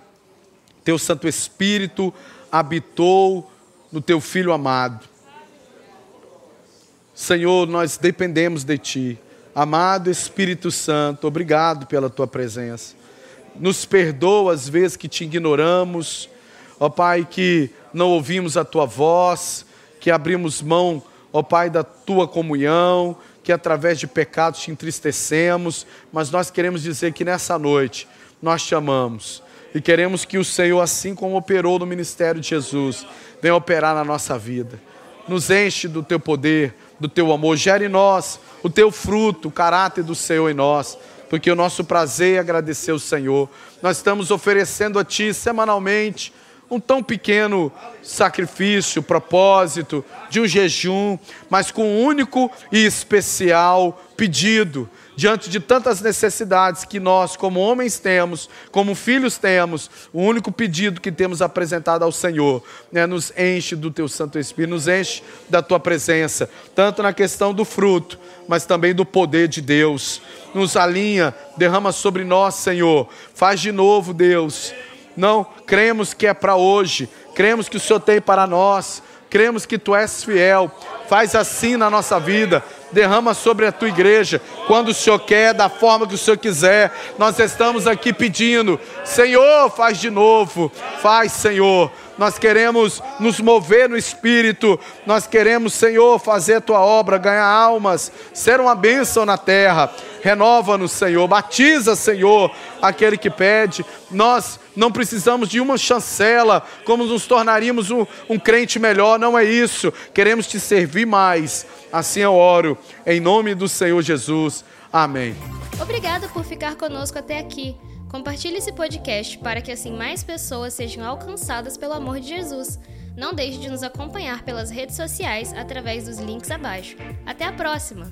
S2: Teu Santo Espírito habitou no teu filho amado. Senhor, nós dependemos de ti. Amado Espírito Santo, obrigado pela tua presença. Nos perdoa as vezes que te ignoramos, ó Pai, que não ouvimos a tua voz, que abrimos mão, ó Pai, da tua comunhão, que através de pecados te entristecemos, mas nós queremos dizer que nessa noite nós te amamos e queremos que o Senhor, assim como operou no ministério de Jesus, venha operar na nossa vida. Nos enche do teu poder, do teu amor, gere em nós o teu fruto, o caráter do Senhor em nós, porque o nosso prazer é agradecer o Senhor. Nós estamos oferecendo a Ti semanalmente um tão pequeno sacrifício, propósito de um jejum, mas com um único e especial pedido diante de tantas necessidades que nós, como homens, temos, como filhos temos, o único pedido que temos apresentado ao Senhor, né, nos enche do teu Santo Espírito, nos enche da tua presença, tanto na questão do fruto, mas também do poder de Deus. Nos alinha, derrama sobre nós, Senhor. Faz de novo, Deus. Não cremos que é para hoje, cremos que o Senhor tem para nós, cremos que tu és fiel. Faz assim na nossa vida derrama sobre a tua igreja, quando o Senhor quer, da forma que o Senhor quiser. Nós estamos aqui pedindo, Senhor, faz de novo, faz, Senhor. Nós queremos nos mover no Espírito, nós queremos, Senhor, fazer tua obra, ganhar almas, ser uma bênção na terra. Renova-nos, Senhor, batiza, Senhor, aquele que pede. Nós não precisamos de uma chancela, como nos tornaríamos um, um crente melhor, não é isso. Queremos te servir mais. Assim eu oro, em nome do Senhor Jesus. Amém.
S1: Obrigada por ficar conosco até aqui. Compartilhe esse podcast para que assim mais pessoas sejam alcançadas pelo amor de Jesus. Não deixe de nos acompanhar pelas redes sociais através dos links abaixo. Até a próxima!